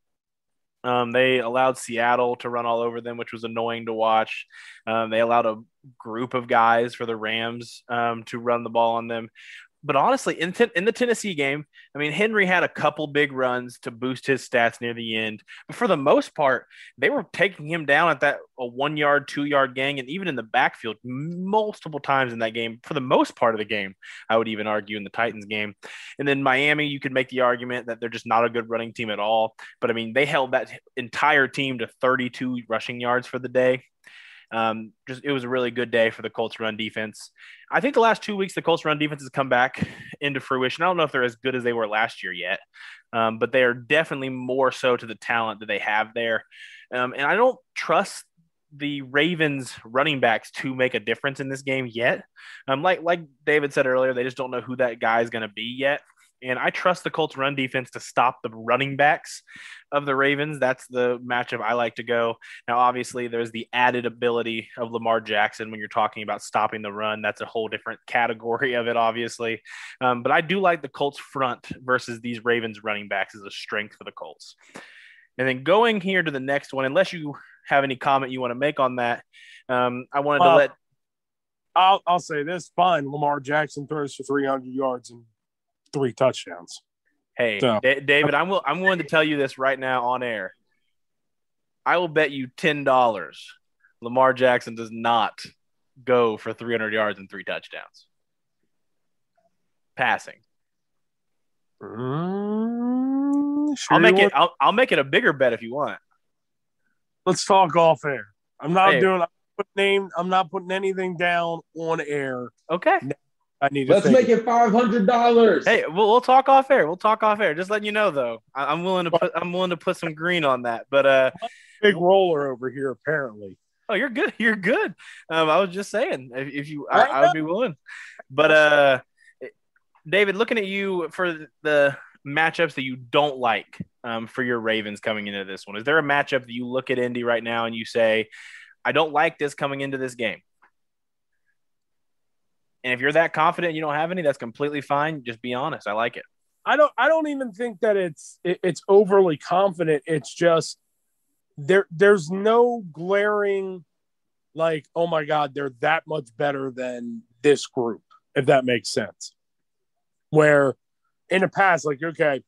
um, they allowed Seattle to run all over them, which was annoying to watch. Um, they allowed a group of guys for the Rams um, to run the ball on them but honestly, in, in the Tennessee game, I mean, Henry had a couple big runs to boost his stats near the end. But for the most part, they were taking him down at that a one yard, two yard gang, and even in the backfield multiple times in that game. For the most part of the game, I would even argue in the Titans game. And then Miami, you could make the argument that they're just not a good running team at all. But I mean, they held that entire team to 32 rushing yards for the day. Um, just it was a really good day for the Colts run defense. I think the last two weeks the Colts run defense has come back *laughs* into fruition. I don't know if they're as good as they were last year yet, um, but they are definitely more so to the talent that they have there. Um, and I don't trust the Ravens running backs to make a difference in this game yet. Um, like like David said earlier, they just don't know who that guy is going to be yet. And I trust the Colts run defense to stop the running backs of the Ravens. That's the matchup I like to go. Now, obviously, there's the added ability of Lamar Jackson when you're talking about stopping the run. That's a whole different category of it, obviously. Um, but I do like the Colts front versus these Ravens running backs as a strength for the Colts. And then going here to the next one, unless you have any comment you want to make on that, um, I wanted to Uh, let I'll I'll say this: fine. Lamar Jackson throws for 300 yards and three touchdowns. Hey, So- Da- David, I'm will, I'm willing to tell you this right now on air. I will bet you ten dollars. Lamar Jackson does not go for 300 yards and three touchdowns. Passing. Mm, sure I'll make it. I'll, I'll make it a bigger bet if you want. Let's talk off air. I'm not Hey. doing. I'm name. I'm not putting anything down on air. Okay. I need to. Let's make it five hundred dollars. Hey, we'll, we'll talk off air. We'll talk off air. Just letting you know, though, I, I'm willing to put. I'm willing to put some green on that. But uh, big roller over here. Apparently, oh, you're good. You're good. Um, I was just saying, if, if you, I, I I would be willing. But uh, David, looking at you for the matchups that you don't like um, for your Ravens coming into this one, is there a matchup that you look at Indy right now and you say, I don't like this coming into this game? And if you're that confident you don't have any, that's completely fine. Just be honest. I like it. I don't. I don't even think that it's it, it's overly confident. It's just there. There's no glaring like, oh my god, they're that much better than this group. If that makes sense. Where in the past, like okay,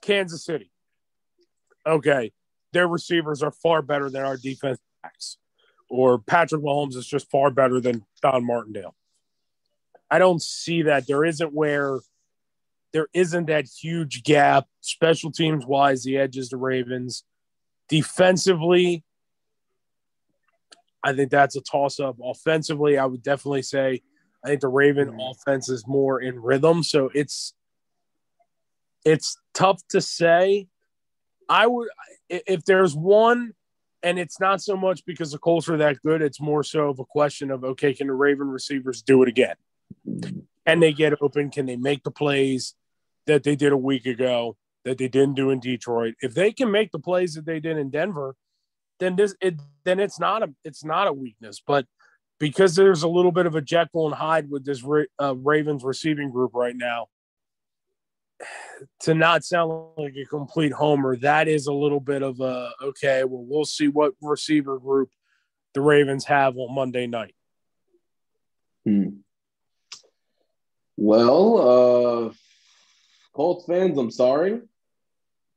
Kansas City, okay, their receivers are far better than our defense backs, or Patrick Mahomes is just far better than Don Martindale. I don't see that. There isn't where there isn't that huge gap special teams wise the edges the ravens. Defensively i think that's a toss up. Offensively i would definitely say i think the raven mm-hmm. offense is more in rhythm. So it's it's tough to say. I would if there's one and it's not so much because the colts are that good it's more so of a question of okay can the raven receivers do it again can they get open can they make the plays that they did a week ago that they didn't do in Detroit. If they can make the plays that they did in Denver, then this it then it's not a it's not a weakness. But because there's a little bit of a Jekyll and Hyde with this uh, Ravens receiving group right now, to not sound like a complete homer, that is a little bit of a okay. Well, we'll see what receiver group the Ravens have on Monday night. Hmm. Well, uh, Colts fans, I'm sorry,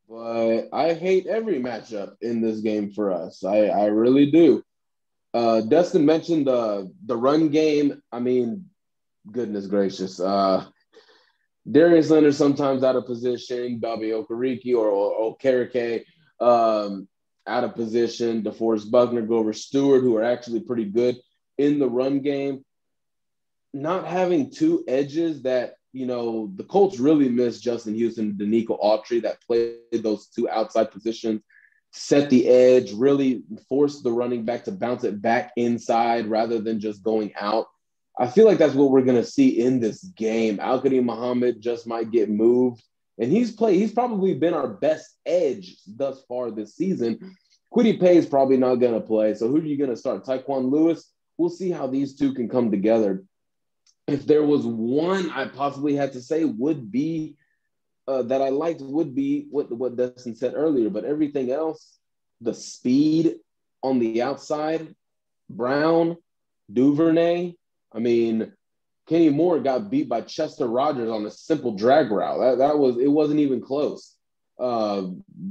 but I hate every matchup in this game for us. I, I really do. Uh, Destin mentioned the the run game. I mean, goodness gracious. Uh, Darius Leonard sometimes out of position, Bobby Okereke or, or Okereke um, out of position. DeForest Buckner, Grover Stewart, who are actually pretty good in the run game. Not having two edges that, you know, the Colts really miss Justin Houston Denico Autry that played those two outside positions, set the edge, really force the running back to bounce it back inside rather than just going out. I feel like that's what we're to see in this game. Al Muhammad just might get moved. And he's played, he's probably been our best edge thus far this season. Kwity Paye is probably not to play. So who are you to start? Tyquan Lewis? We'll see how these two can come together. If there was one I possibly had to say would be uh, that I liked would be what what Destin said earlier, but everything else, the speed on the outside, Brown, Duvernay. I mean, Kenny Moore got beat by Chester Rogers on a simple drag route. That, that was it wasn't even close. Uh,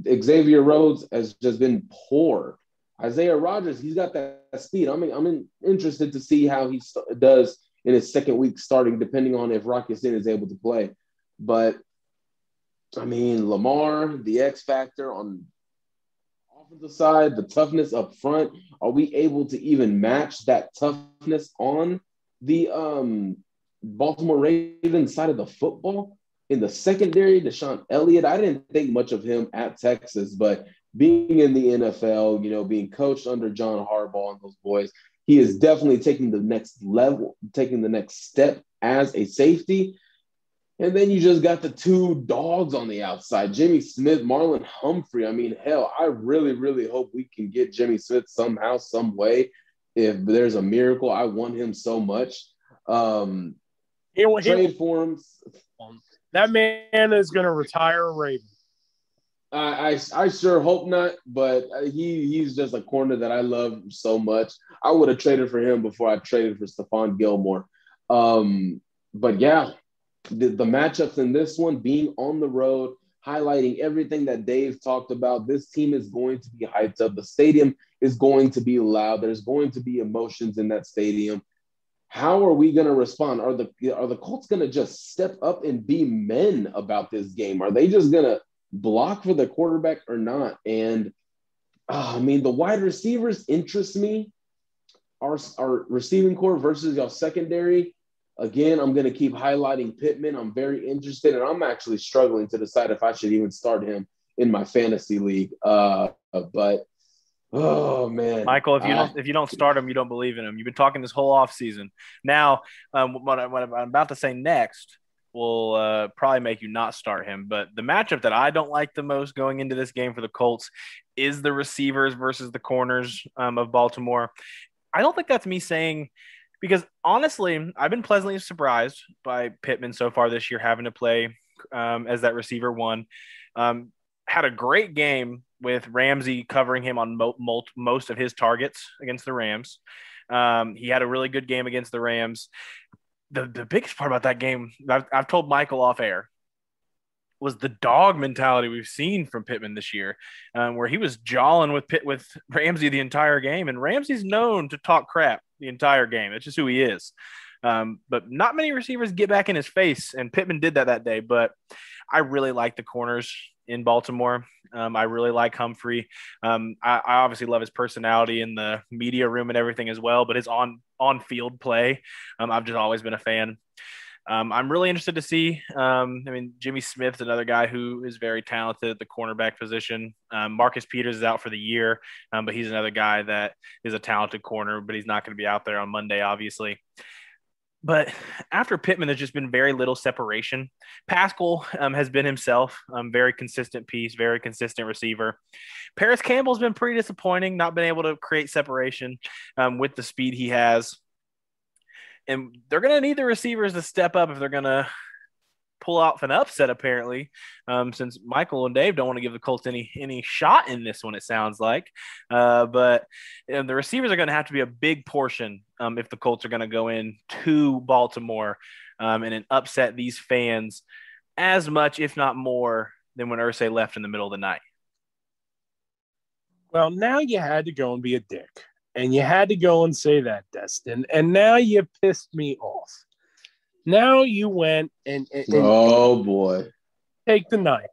Xavier Rhodes has just been poor. Isaiah Rogers, he's got that speed. I'm I'm in, interested to see how he st- does in his second week starting, depending on if Rock Ya-Sin is able to play. But I mean, Lamar, the X factor on offensive side, the toughness up front. Are we able to even match that toughness on the um, Baltimore Ravens side of the football? In the secondary, DeShon Elliott, I didn't think much of him at Texas, but being in the NFL, you know, being coached under John Harbaugh and those boys, he is definitely taking the next level, taking the next step as a safety. And then you just got the two dogs on the outside, Jimmy Smith, Marlon Humphrey. I mean, hell, I really, really hope we can get Jimmy Smith somehow, some way. If there's a miracle, I want him so much. Um, He, he, trade for him. that man is going to retire Raven. I, I, I sure hope not, but he he's just a corner that I love so much. I would have traded for him before I traded for Stephon Gilmore. Um, but yeah, the, the matchups in this one being on the road, highlighting everything that Dave talked about. This team is going to be hyped up. The stadium is going to be loud. There's going to be emotions in that stadium. How are we going to respond? Are the are the Colts going to just step up and be men about this game? Are they just going to block for the quarterback or not. And uh, I mean, the wide receivers interest me. Our, our receiving corps versus your secondary. Again, I'm going to keep highlighting Pittman. I'm very interested, and I'm actually struggling to decide if I should even start him in my fantasy league. Uh, but oh man, Michael, if you don't if you don't start him, you don't believe in him. You've been talking this whole off season. Now, um, what, I, what I'm about to say next will uh, probably make you not start him. But the matchup that I don't like the most going into this game for the Colts is the receivers versus the corners um, of Baltimore. I don't think that's me saying because honestly, I've been pleasantly surprised by Pittman so far this year having to play um, as that receiver one. Um, had a great game with Ramsey covering him on mo- most of his targets against the Rams. Um, he had a really good game against the Rams the, the biggest part about that game, I've, I've told Michael off air, was the dog mentality we've seen from Pittman this year, um, where he was jawing with Pitt with *laughs* Ramsey the entire game, and Ramsey's known to talk crap the entire game. That's just who he is. Um, but not many receivers get back in his face, and Pittman did that that day. But I really like the corners in Baltimore. Um, I really like Humphrey. Um, I, I, obviously love his personality in the media room and everything as well, but his on on field play, um, I've just always been a fan. Um, I'm really interested to see. Um, I mean, Jimmy Smith's another guy who is very talented at the cornerback position. Um, Marcus Peters is out for the year, but he's another guy that is a talented corner, but he's not going to be out there on Monday, obviously. But after Pittman, there's just been very little separation. Pascal um, has been himself, um, very consistent piece, very consistent receiver. Parris Campbell's been pretty disappointing, not been able to create separation um, with the speed he has. And they're going to need the receivers to step up if they're going to pull off an upset apparently um, since michael and dave don't want to give the colts any any shot in this one it sounds like uh, but the receivers are going to have to be a big portion um, if the colts are going to go in to baltimore um, and upset these fans as much if not more than when Irsay left in the middle of the night well now you had to go and be a dick and you had to go and say that destin and now you pissed me off now you went and, and, and oh boy, take the knife.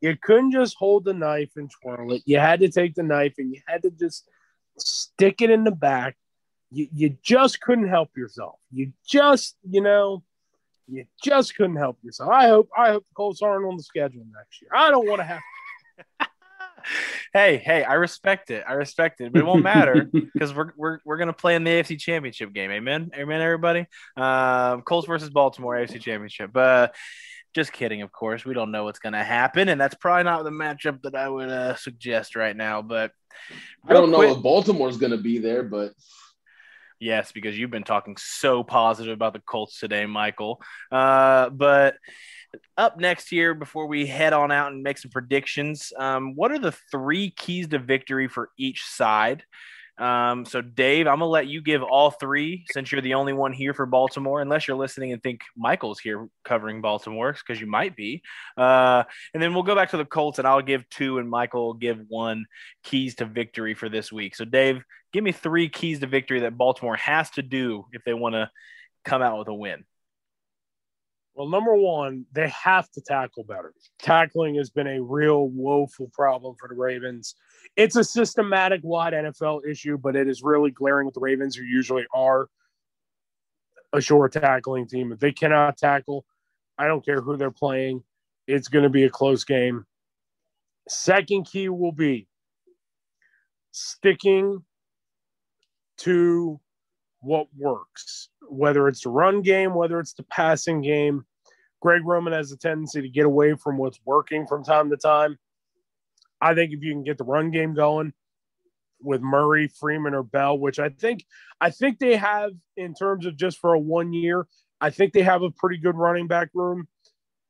You couldn't just hold the knife and twirl it. You had to take the knife and you had to just stick it in the back. You, you just couldn't help yourself. You just, you know, you just couldn't help yourself. I hope I hope the Colts aren't on the schedule next year. I don't want to have *laughs* hey, hey, I respect it. I respect it, but it won't matter *laughs* because we're we're we're gonna play in the AFC Championship game. Amen, amen, everybody. Um, Colts versus Baltimore AFC Championship. But just kidding, of course. We don't know what's gonna happen, and that's probably not the matchup that I would uh, suggest right now. But I don't know if Baltimore's gonna be there, but. Yes, because you've been talking so positive about the Colts today, Michael. Uh, but up next year, before we head on out and make some predictions, um, what are the three keys to victory for each side? Um, so, Dave, I'm gonna let you give all three since you're the only one here for Baltimore, unless you're listening and think Michael's here covering Baltimore, because you might be. Uh, and then we'll go back to the Colts, and I'll give two, and Michael will give one keys to victory for this week. So, Dave, give me three keys to victory that Baltimore has to do if they want to come out with a win. Well, number one, they have to tackle better. Tackling has been a real woeful problem for the Ravens. It's a systematic wide NFL issue, but it is really glaring with the Ravens, who usually are a short tackling team. If they cannot tackle, I don't care who they're playing, it's going to be a close game. Second key will be sticking to what works, whether it's the run game, whether it's the passing game. Greg Roman has a tendency to get away from what's working from time to time. I think if you can get the run game going with Murray, Freeman, or Bell, which I think I think they have in terms of just for a one year, I think they have a pretty good running back room.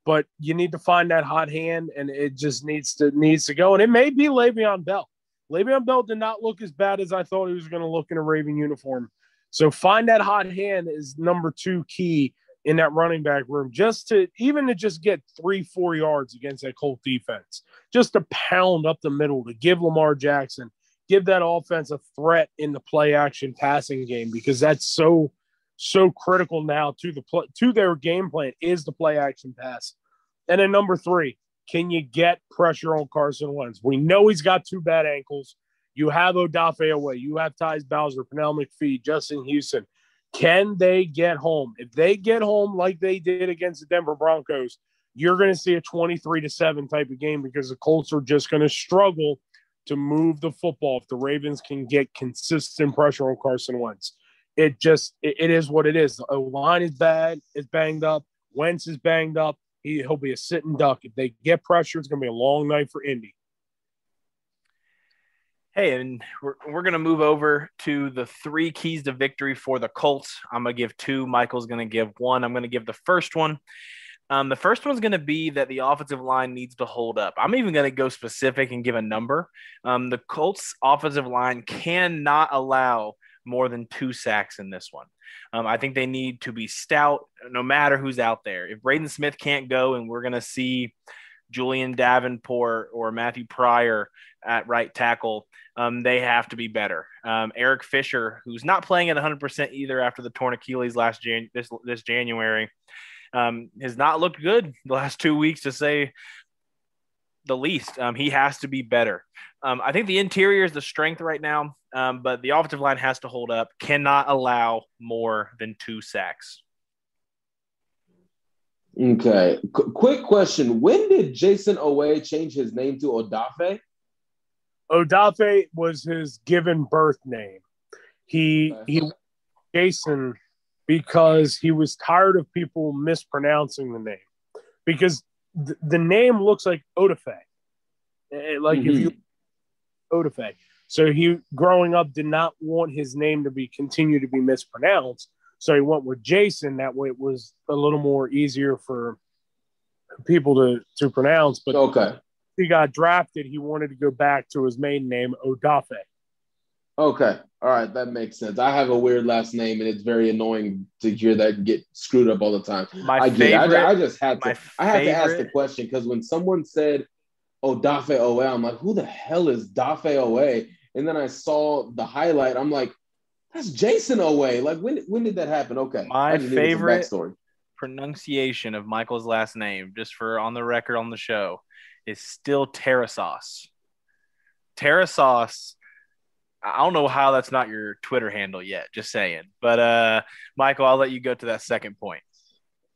but you need to find that hot hand, and it just needs to needs to go. And it may be Le'Veon Bell. Le'Veon Bell did not look as bad as I thought he was going to look in a Raven uniform. So find that hot hand is number two key in that running back room, just to even to just get three, four yards against that Colt defense, just to pound up the middle to give Lamar Jackson, give that offense a threat in the play action passing game because that's so so critical now to the play, to their game plan is the play action pass. And then number three, can you get pressure on Carson Wentz? We know he's got two bad ankles. You have Odafe Oweh. you have Tyus Bowser, Pernell McPhee, Justin Houston. Can they get home? If they get home like they did against the Denver Broncos, you're going to see a 23 to 7 type of game because the Colts are just going to struggle to move the football if the Ravens can get consistent pressure on Carson Wentz. It just it, it is what it is. The line is bad, it's banged up. Wentz is banged up. He, he'll be a sitting duck. If they get pressure, it's going to be a long night for Indy. Hey, and we're, we're going to move over to the three keys to victory for the Colts. I'm going to give two. Michael's going to give one. I'm going to give the first one. Um, the first one's going to be that the offensive line needs to hold up. I'm even going to go specific and give a number. Um, the Colts offensive line cannot allow more than two sacks in this one. Um, I think they need to be stout no matter who's out there. If Braden Smith can't go and we're going to see Julian Davenport or Matthew Pryor at right tackle, um, they have to be better. Um, Eric Fisher, who's not playing at 100% either after the torn Achilles last Jan- this, this January, um, has not looked good *laughs* the last two weeks to say the least. Um, he has to be better. Um, I think the interior is the strength right now, um, but the offensive line has to hold up, cannot allow more than two sacks. Okay. Qu- quick question. When did Jayson Oweh change his name to Odafe? Odafe was his given birth name. He okay. he Jason because he was tired of people mispronouncing the name because th- the name looks like Odafe. Eh, like mm-hmm. if you Odafe. So he growing up did not want his name to be continue to be mispronounced. So he went with Jason. That way it was a little more easier for people to, to pronounce. But okay. He got drafted, he wanted to go back to his main name, Odafe. Okay. All right. That makes sense. I have a weird last name and it's very annoying to hear that get screwed up all the time. My I favorite, I, I, just had to I had to ask the question because when someone said oh, Odafe Oweh, I'm like, who the hell is Dafe Oweh? And then I saw the highlight. I'm like, that's Jayson Oweh. Like when when did that happen? Okay. My favorite pronunciation of Michael's last name, just for on the record on the show, is still Terrasauce. Terrasauce. I don't know how that's not your Twitter handle yet. Just saying. But uh, Michael, I'll let you go to that second point.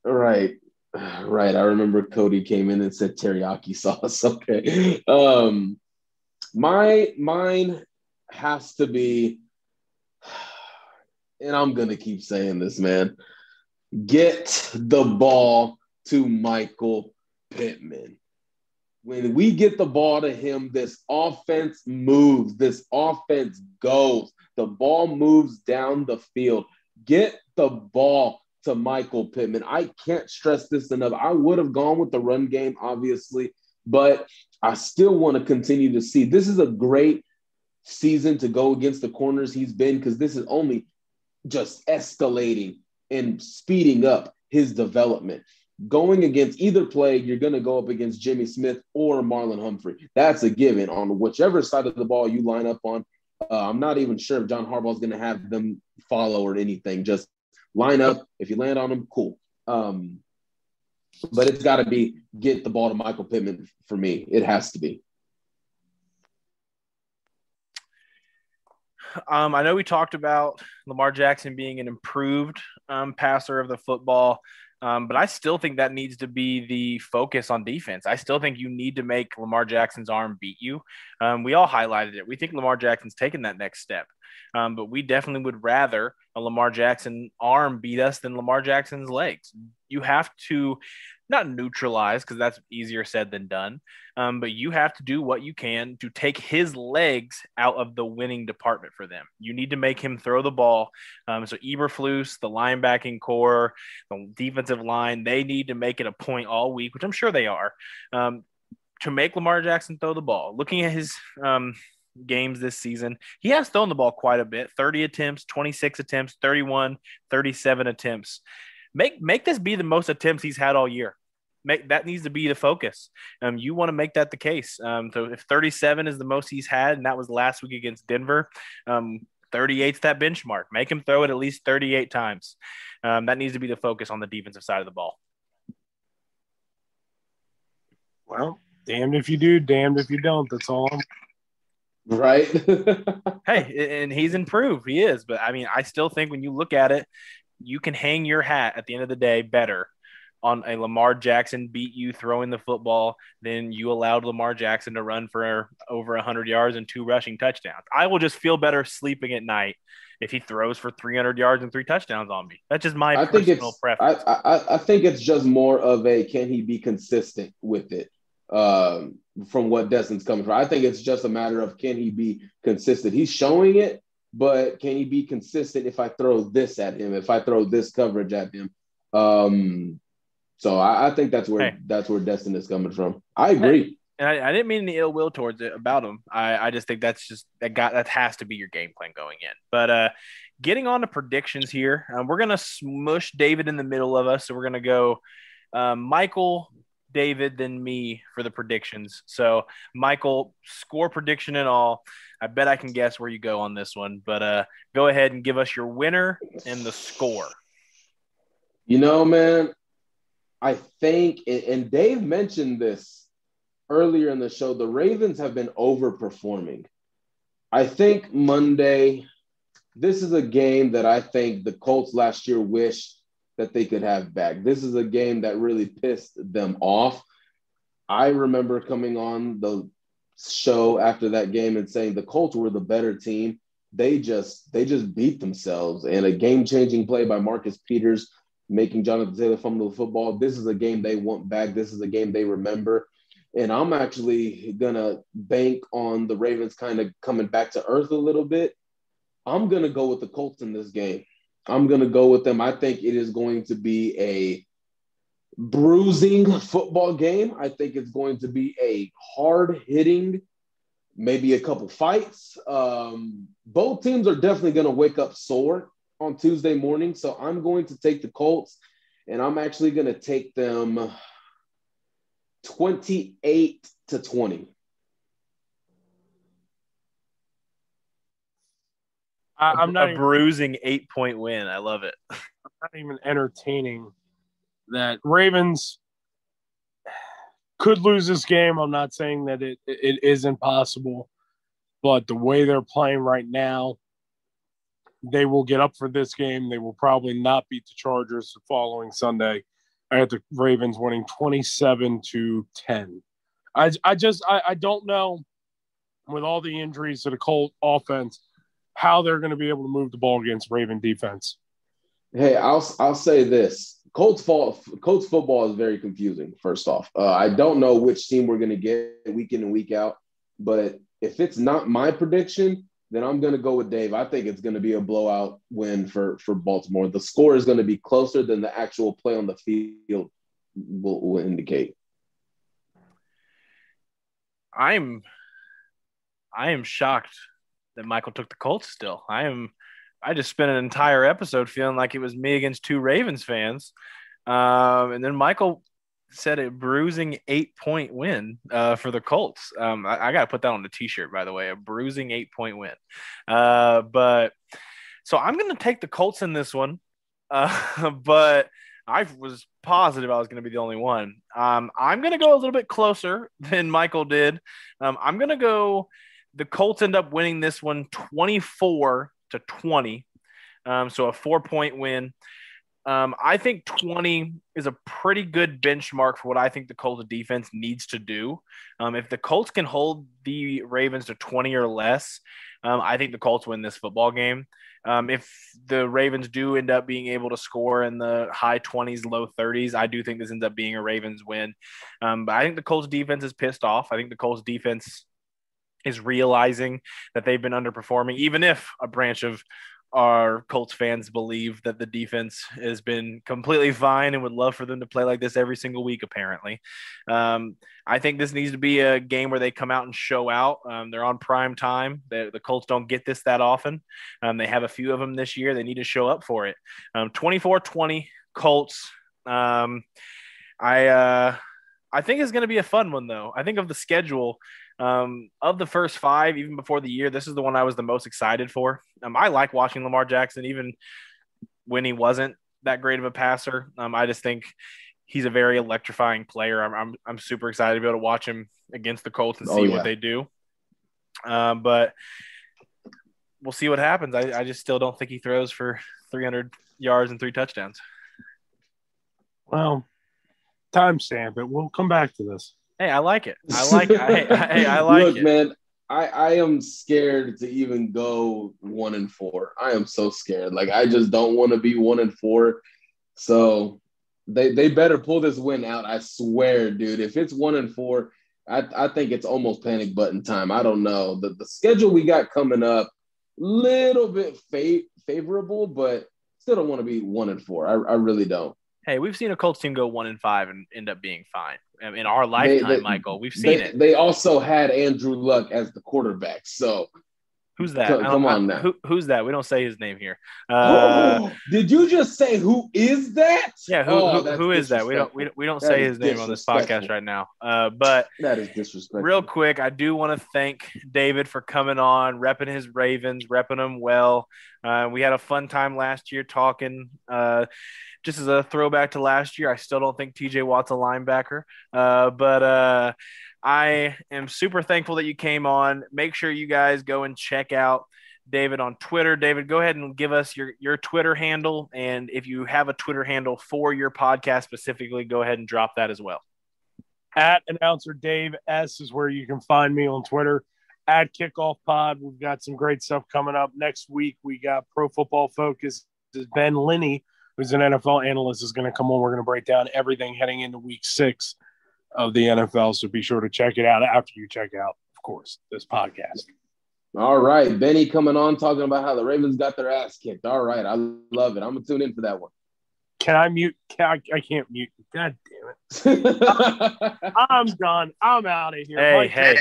Right. *sighs* Right. I remember Cody came in and said teriyaki sauce. *laughs* Okay. Um my mine has to be *sighs* and I'm to keep saying this, man. Get the ball to Michael Pittman. When we get the ball to him, this offense moves, this offense goes. The ball moves down the field. Get the ball to Michael Pittman. I can't stress this enough. I would have gone with the run game, obviously, but I still want to continue to see. This is a great season to go against the corners he's been because this is only just escalating and speeding up his development. Going against either play, you're going to go up against Jimmy Smith or Marlon Humphrey. That's a given on whichever side of the ball you line up on. Uh, I'm not even sure if John Harbaugh is going to have them follow or anything. Just line up. If you land on them, cool. Um, but it's got to be get the ball to Michael Pittman for me. It has to be. Um, I know we talked about Lamar Jackson being an improved um, passer of the football, um, but I still think that needs to be the focus on defense. I still think you need to make Lamar Jackson's arm beat you. Um, we all highlighted it. We think Lamar Jackson's taken that next step, um, but we definitely would rather a Lamar Jackson arm beat us than Lamar Jackson's legs. You have to not neutralize because that's easier said than done. Um, but you have to do what you can to take his legs out of the winning department for them. You need to make him throw the ball. Um, so Eberflus, the linebacking corps, the defensive line, they need to make it a point all week, which I'm sure they are, um, to make Lamar Jackson throw the ball. Looking at his um, games this season. He has thrown the ball quite a bit 30 attempts, 26 attempts, 31, 37 attempts. Make, make this be the most attempts he's had all year. Make, that needs to be the focus. Um, you want to make that the case. Um, so if 37 is the most he's had, and that was last week against Denver, um, 38's that benchmark. Make him throw it at least 38 times. Um, that needs to be the focus on the defensive side of the ball. Well, damned if you do, damned if you don't. That's all I'm Right. *laughs* hey, and he's improved. He is. But I mean, I still think when you look at it, you can hang your hat at the end of the day better on a Lamar Jackson beat you throwing the football than you allowed Lamar Jackson to run for over 100 yards and two rushing touchdowns. I will just feel better sleeping at night if he throws for 300 yards and three touchdowns on me. That's just my I think it's, preference. I, I, I think it's just more of a can he be consistent with it um, from what Destin's coming from. I think it's just a matter of can he be consistent. He's showing it, but can he be consistent if I throw this at him, if I throw this coverage at him? Um, so I, I think that's where hey. that's where Destin is coming from. I agree. And I, I, didn't mean any ill will towards it about him. I, I just think that's just that got that has to be your game plan going in. But uh, getting on to predictions here, um, we're gonna smush David in the middle of us. So we're gonna go um, Michael, David then me for the predictions. So, Michael, score prediction and all. I bet I can guess where you go on this one, but uh, go ahead and give us your winner and the score. You know, man, I think, and Dave mentioned this earlier in the show, the Ravens have been overperforming. I think Monday, this is a game that I think the Colts last year wished that they could have back. This is a game that really pissed them off. I remember coming on the show after that game and saying the Colts were the better team. They just they just beat themselves. And a game-changing play by Marcus Peters making Jonathan Taylor fumble the football. This is a game they want back. This is a game they remember. And I'm actually gonna bank on the Ravens kind of coming back to earth a little bit. I'm gonna go with the Colts in this game. I'm to go with them. I think it is going to be a bruising football game. I think it's going to be a hard hitting, maybe a couple fights. Um, both teams are definitely going to wake up sore on Tuesday morning. So I'm going to take the Colts and I'm actually going to take them 28 to 20. I, am not a even, bruising eight point win. I love it. I'm not even entertaining that Ravens could lose this game. I'm not saying that it it is impossible, but the way they're playing right now, they will get up for this game. They will probably not beat the Chargers the following Sunday. I had the Ravens winning 27 to 10. I I just I, I don't know with all the injuries to the Colt offense how they're going to be able to move the ball against Raven defense. Hey, I'll I'll say this: Colts fall, Colts football is very confusing. First off, uh, I don't know which team we're going to get week in and week out, but if it's not my prediction, then I'm going to go with Dave. I think it's going to be a blowout win for for Baltimore. The score is going to be closer than the actual play on the field will, will indicate. I'm I am shocked that Michael took the Colts still. I am I just spent an entire episode feeling like it was me against two Ravens fans. Um, and then Michael said a bruising eight point win uh, for the Colts. Um, I, I got to put that on the t shirt, by the way, a bruising eight point win. Uh, but so I'm going to take the Colts in this one. Uh, *laughs* but I was positive I was going to be the only one. Um, I'm going to go a little bit closer than Michael did. Um, I'm going to go the Colts end up winning this one 24 to 20. Um, so a four point win. Um, I think 20 is a pretty good benchmark for what I think the Colts defense needs to do. Um, if the Colts can hold the Ravens to 20 or less, um, I think the Colts win this football game. Um, if the Ravens do end up being able to score in the high 20s, low 30s, I do think this ends up being a Ravens win. Um, but I think the Colts defense is pissed off. I think the Colts defense is realizing that they've been underperforming, even if a branch of our Colts fans believe that the defense has been completely fine and would love for them to play like this every single week, apparently. Um, I think this needs to be a game where they come out and show out. Um, they're on prime time. The, Colts don't get this that often. Um, they have a few of them this year. They need to show up for it. Um, 24 20 Colts. Um, I, uh, I think it's going to be a fun one, though. I think of the schedule. Um, of the first five, even before the year, this is the one I was the most excited for. Um, I like watching Lamar Jackson, even when he wasn't that great of a passer. Um, I just think he's a very electrifying player. I'm, I'm, I'm super excited to be able to watch him against the Colts and oh, see oh, yeah. what they do. Um, but we'll see what happens. I, I just still don't think he throws for 300 yards and three touchdowns. Well, timestamp it. We'll come back to this. Hey, I like it. I like. hey, hey, I *laughs* like Look, it. man. I, I am scared to even go one and four. I am so scared. Like I just don't want to be one and four. So they they better pull this win out. I swear, dude. If it's one and four, I, I think it's almost panic button time. I don't know. The the schedule we got coming up, little bit fa- favorable, but still don't want to be one and four. I, I really don't. Hey, we've seen a Colts team go one and five and end up being fine in our lifetime, they, they, Michael. We've seen they, it. They also had Andrew Luck as the quarterback. So who's that? come on now. Who, who's that? We don't say his name here. Uh, oh, did you just say who is that? Yeah, who, oh, who, who is that? We don't we, we don't that say his name on this podcast right now. Uh, but that is disrespectful. Real quick, I do want to thank David for coming on, repping his Ravens, repping them well. Uh, we had a fun time last year talking. Uh, just as a throwback to last year, I still don't think TJ Watt's a linebacker. Uh, but uh, I am super thankful that you came on. Make sure you guys go and check out David on Twitter. David, go ahead and give us your, your Twitter handle. And if you have a Twitter handle for your podcast specifically, go ahead and drop that as well. At announcer Dave S is where you can find me on Twitter. At Kickoff Pod, we've got some great stuff coming up next week. We got Pro Football Focus. Ben Linsey who's an NFL analyst, is going to come on. We're going to break down everything heading into week six of the NFL. So be sure to check it out after you check out, of course, this podcast. All right. Benny coming on talking about how the Ravens got their ass kicked. All right. I love it. I'm going to tune in for that one. Can I mute? Can I, I can't mute. God damn it. *laughs* I'm done. I'm out of here. Hey, Mike, hey.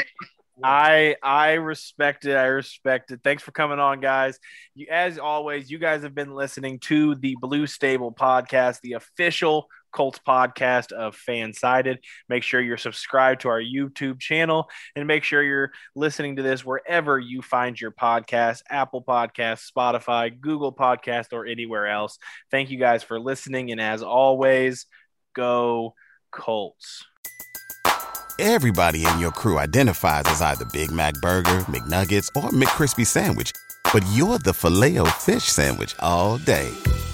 I I respect it. I respect it. Thanks for coming on, guys. You, as always, you guys have been listening to the Blue Stable podcast, the official Colts podcast of FanSided. Make sure you're subscribed to our YouTube channel and make sure you're listening to this wherever you find your podcast Apple Podcast, Spotify, Google Podcast, or anywhere else. Thank you guys for listening. And as always, go Colts. Everybody in your crew identifies as either Big Mac Burger, McNuggets, or McCrispy Sandwich. But you're the filet fish Sandwich all day.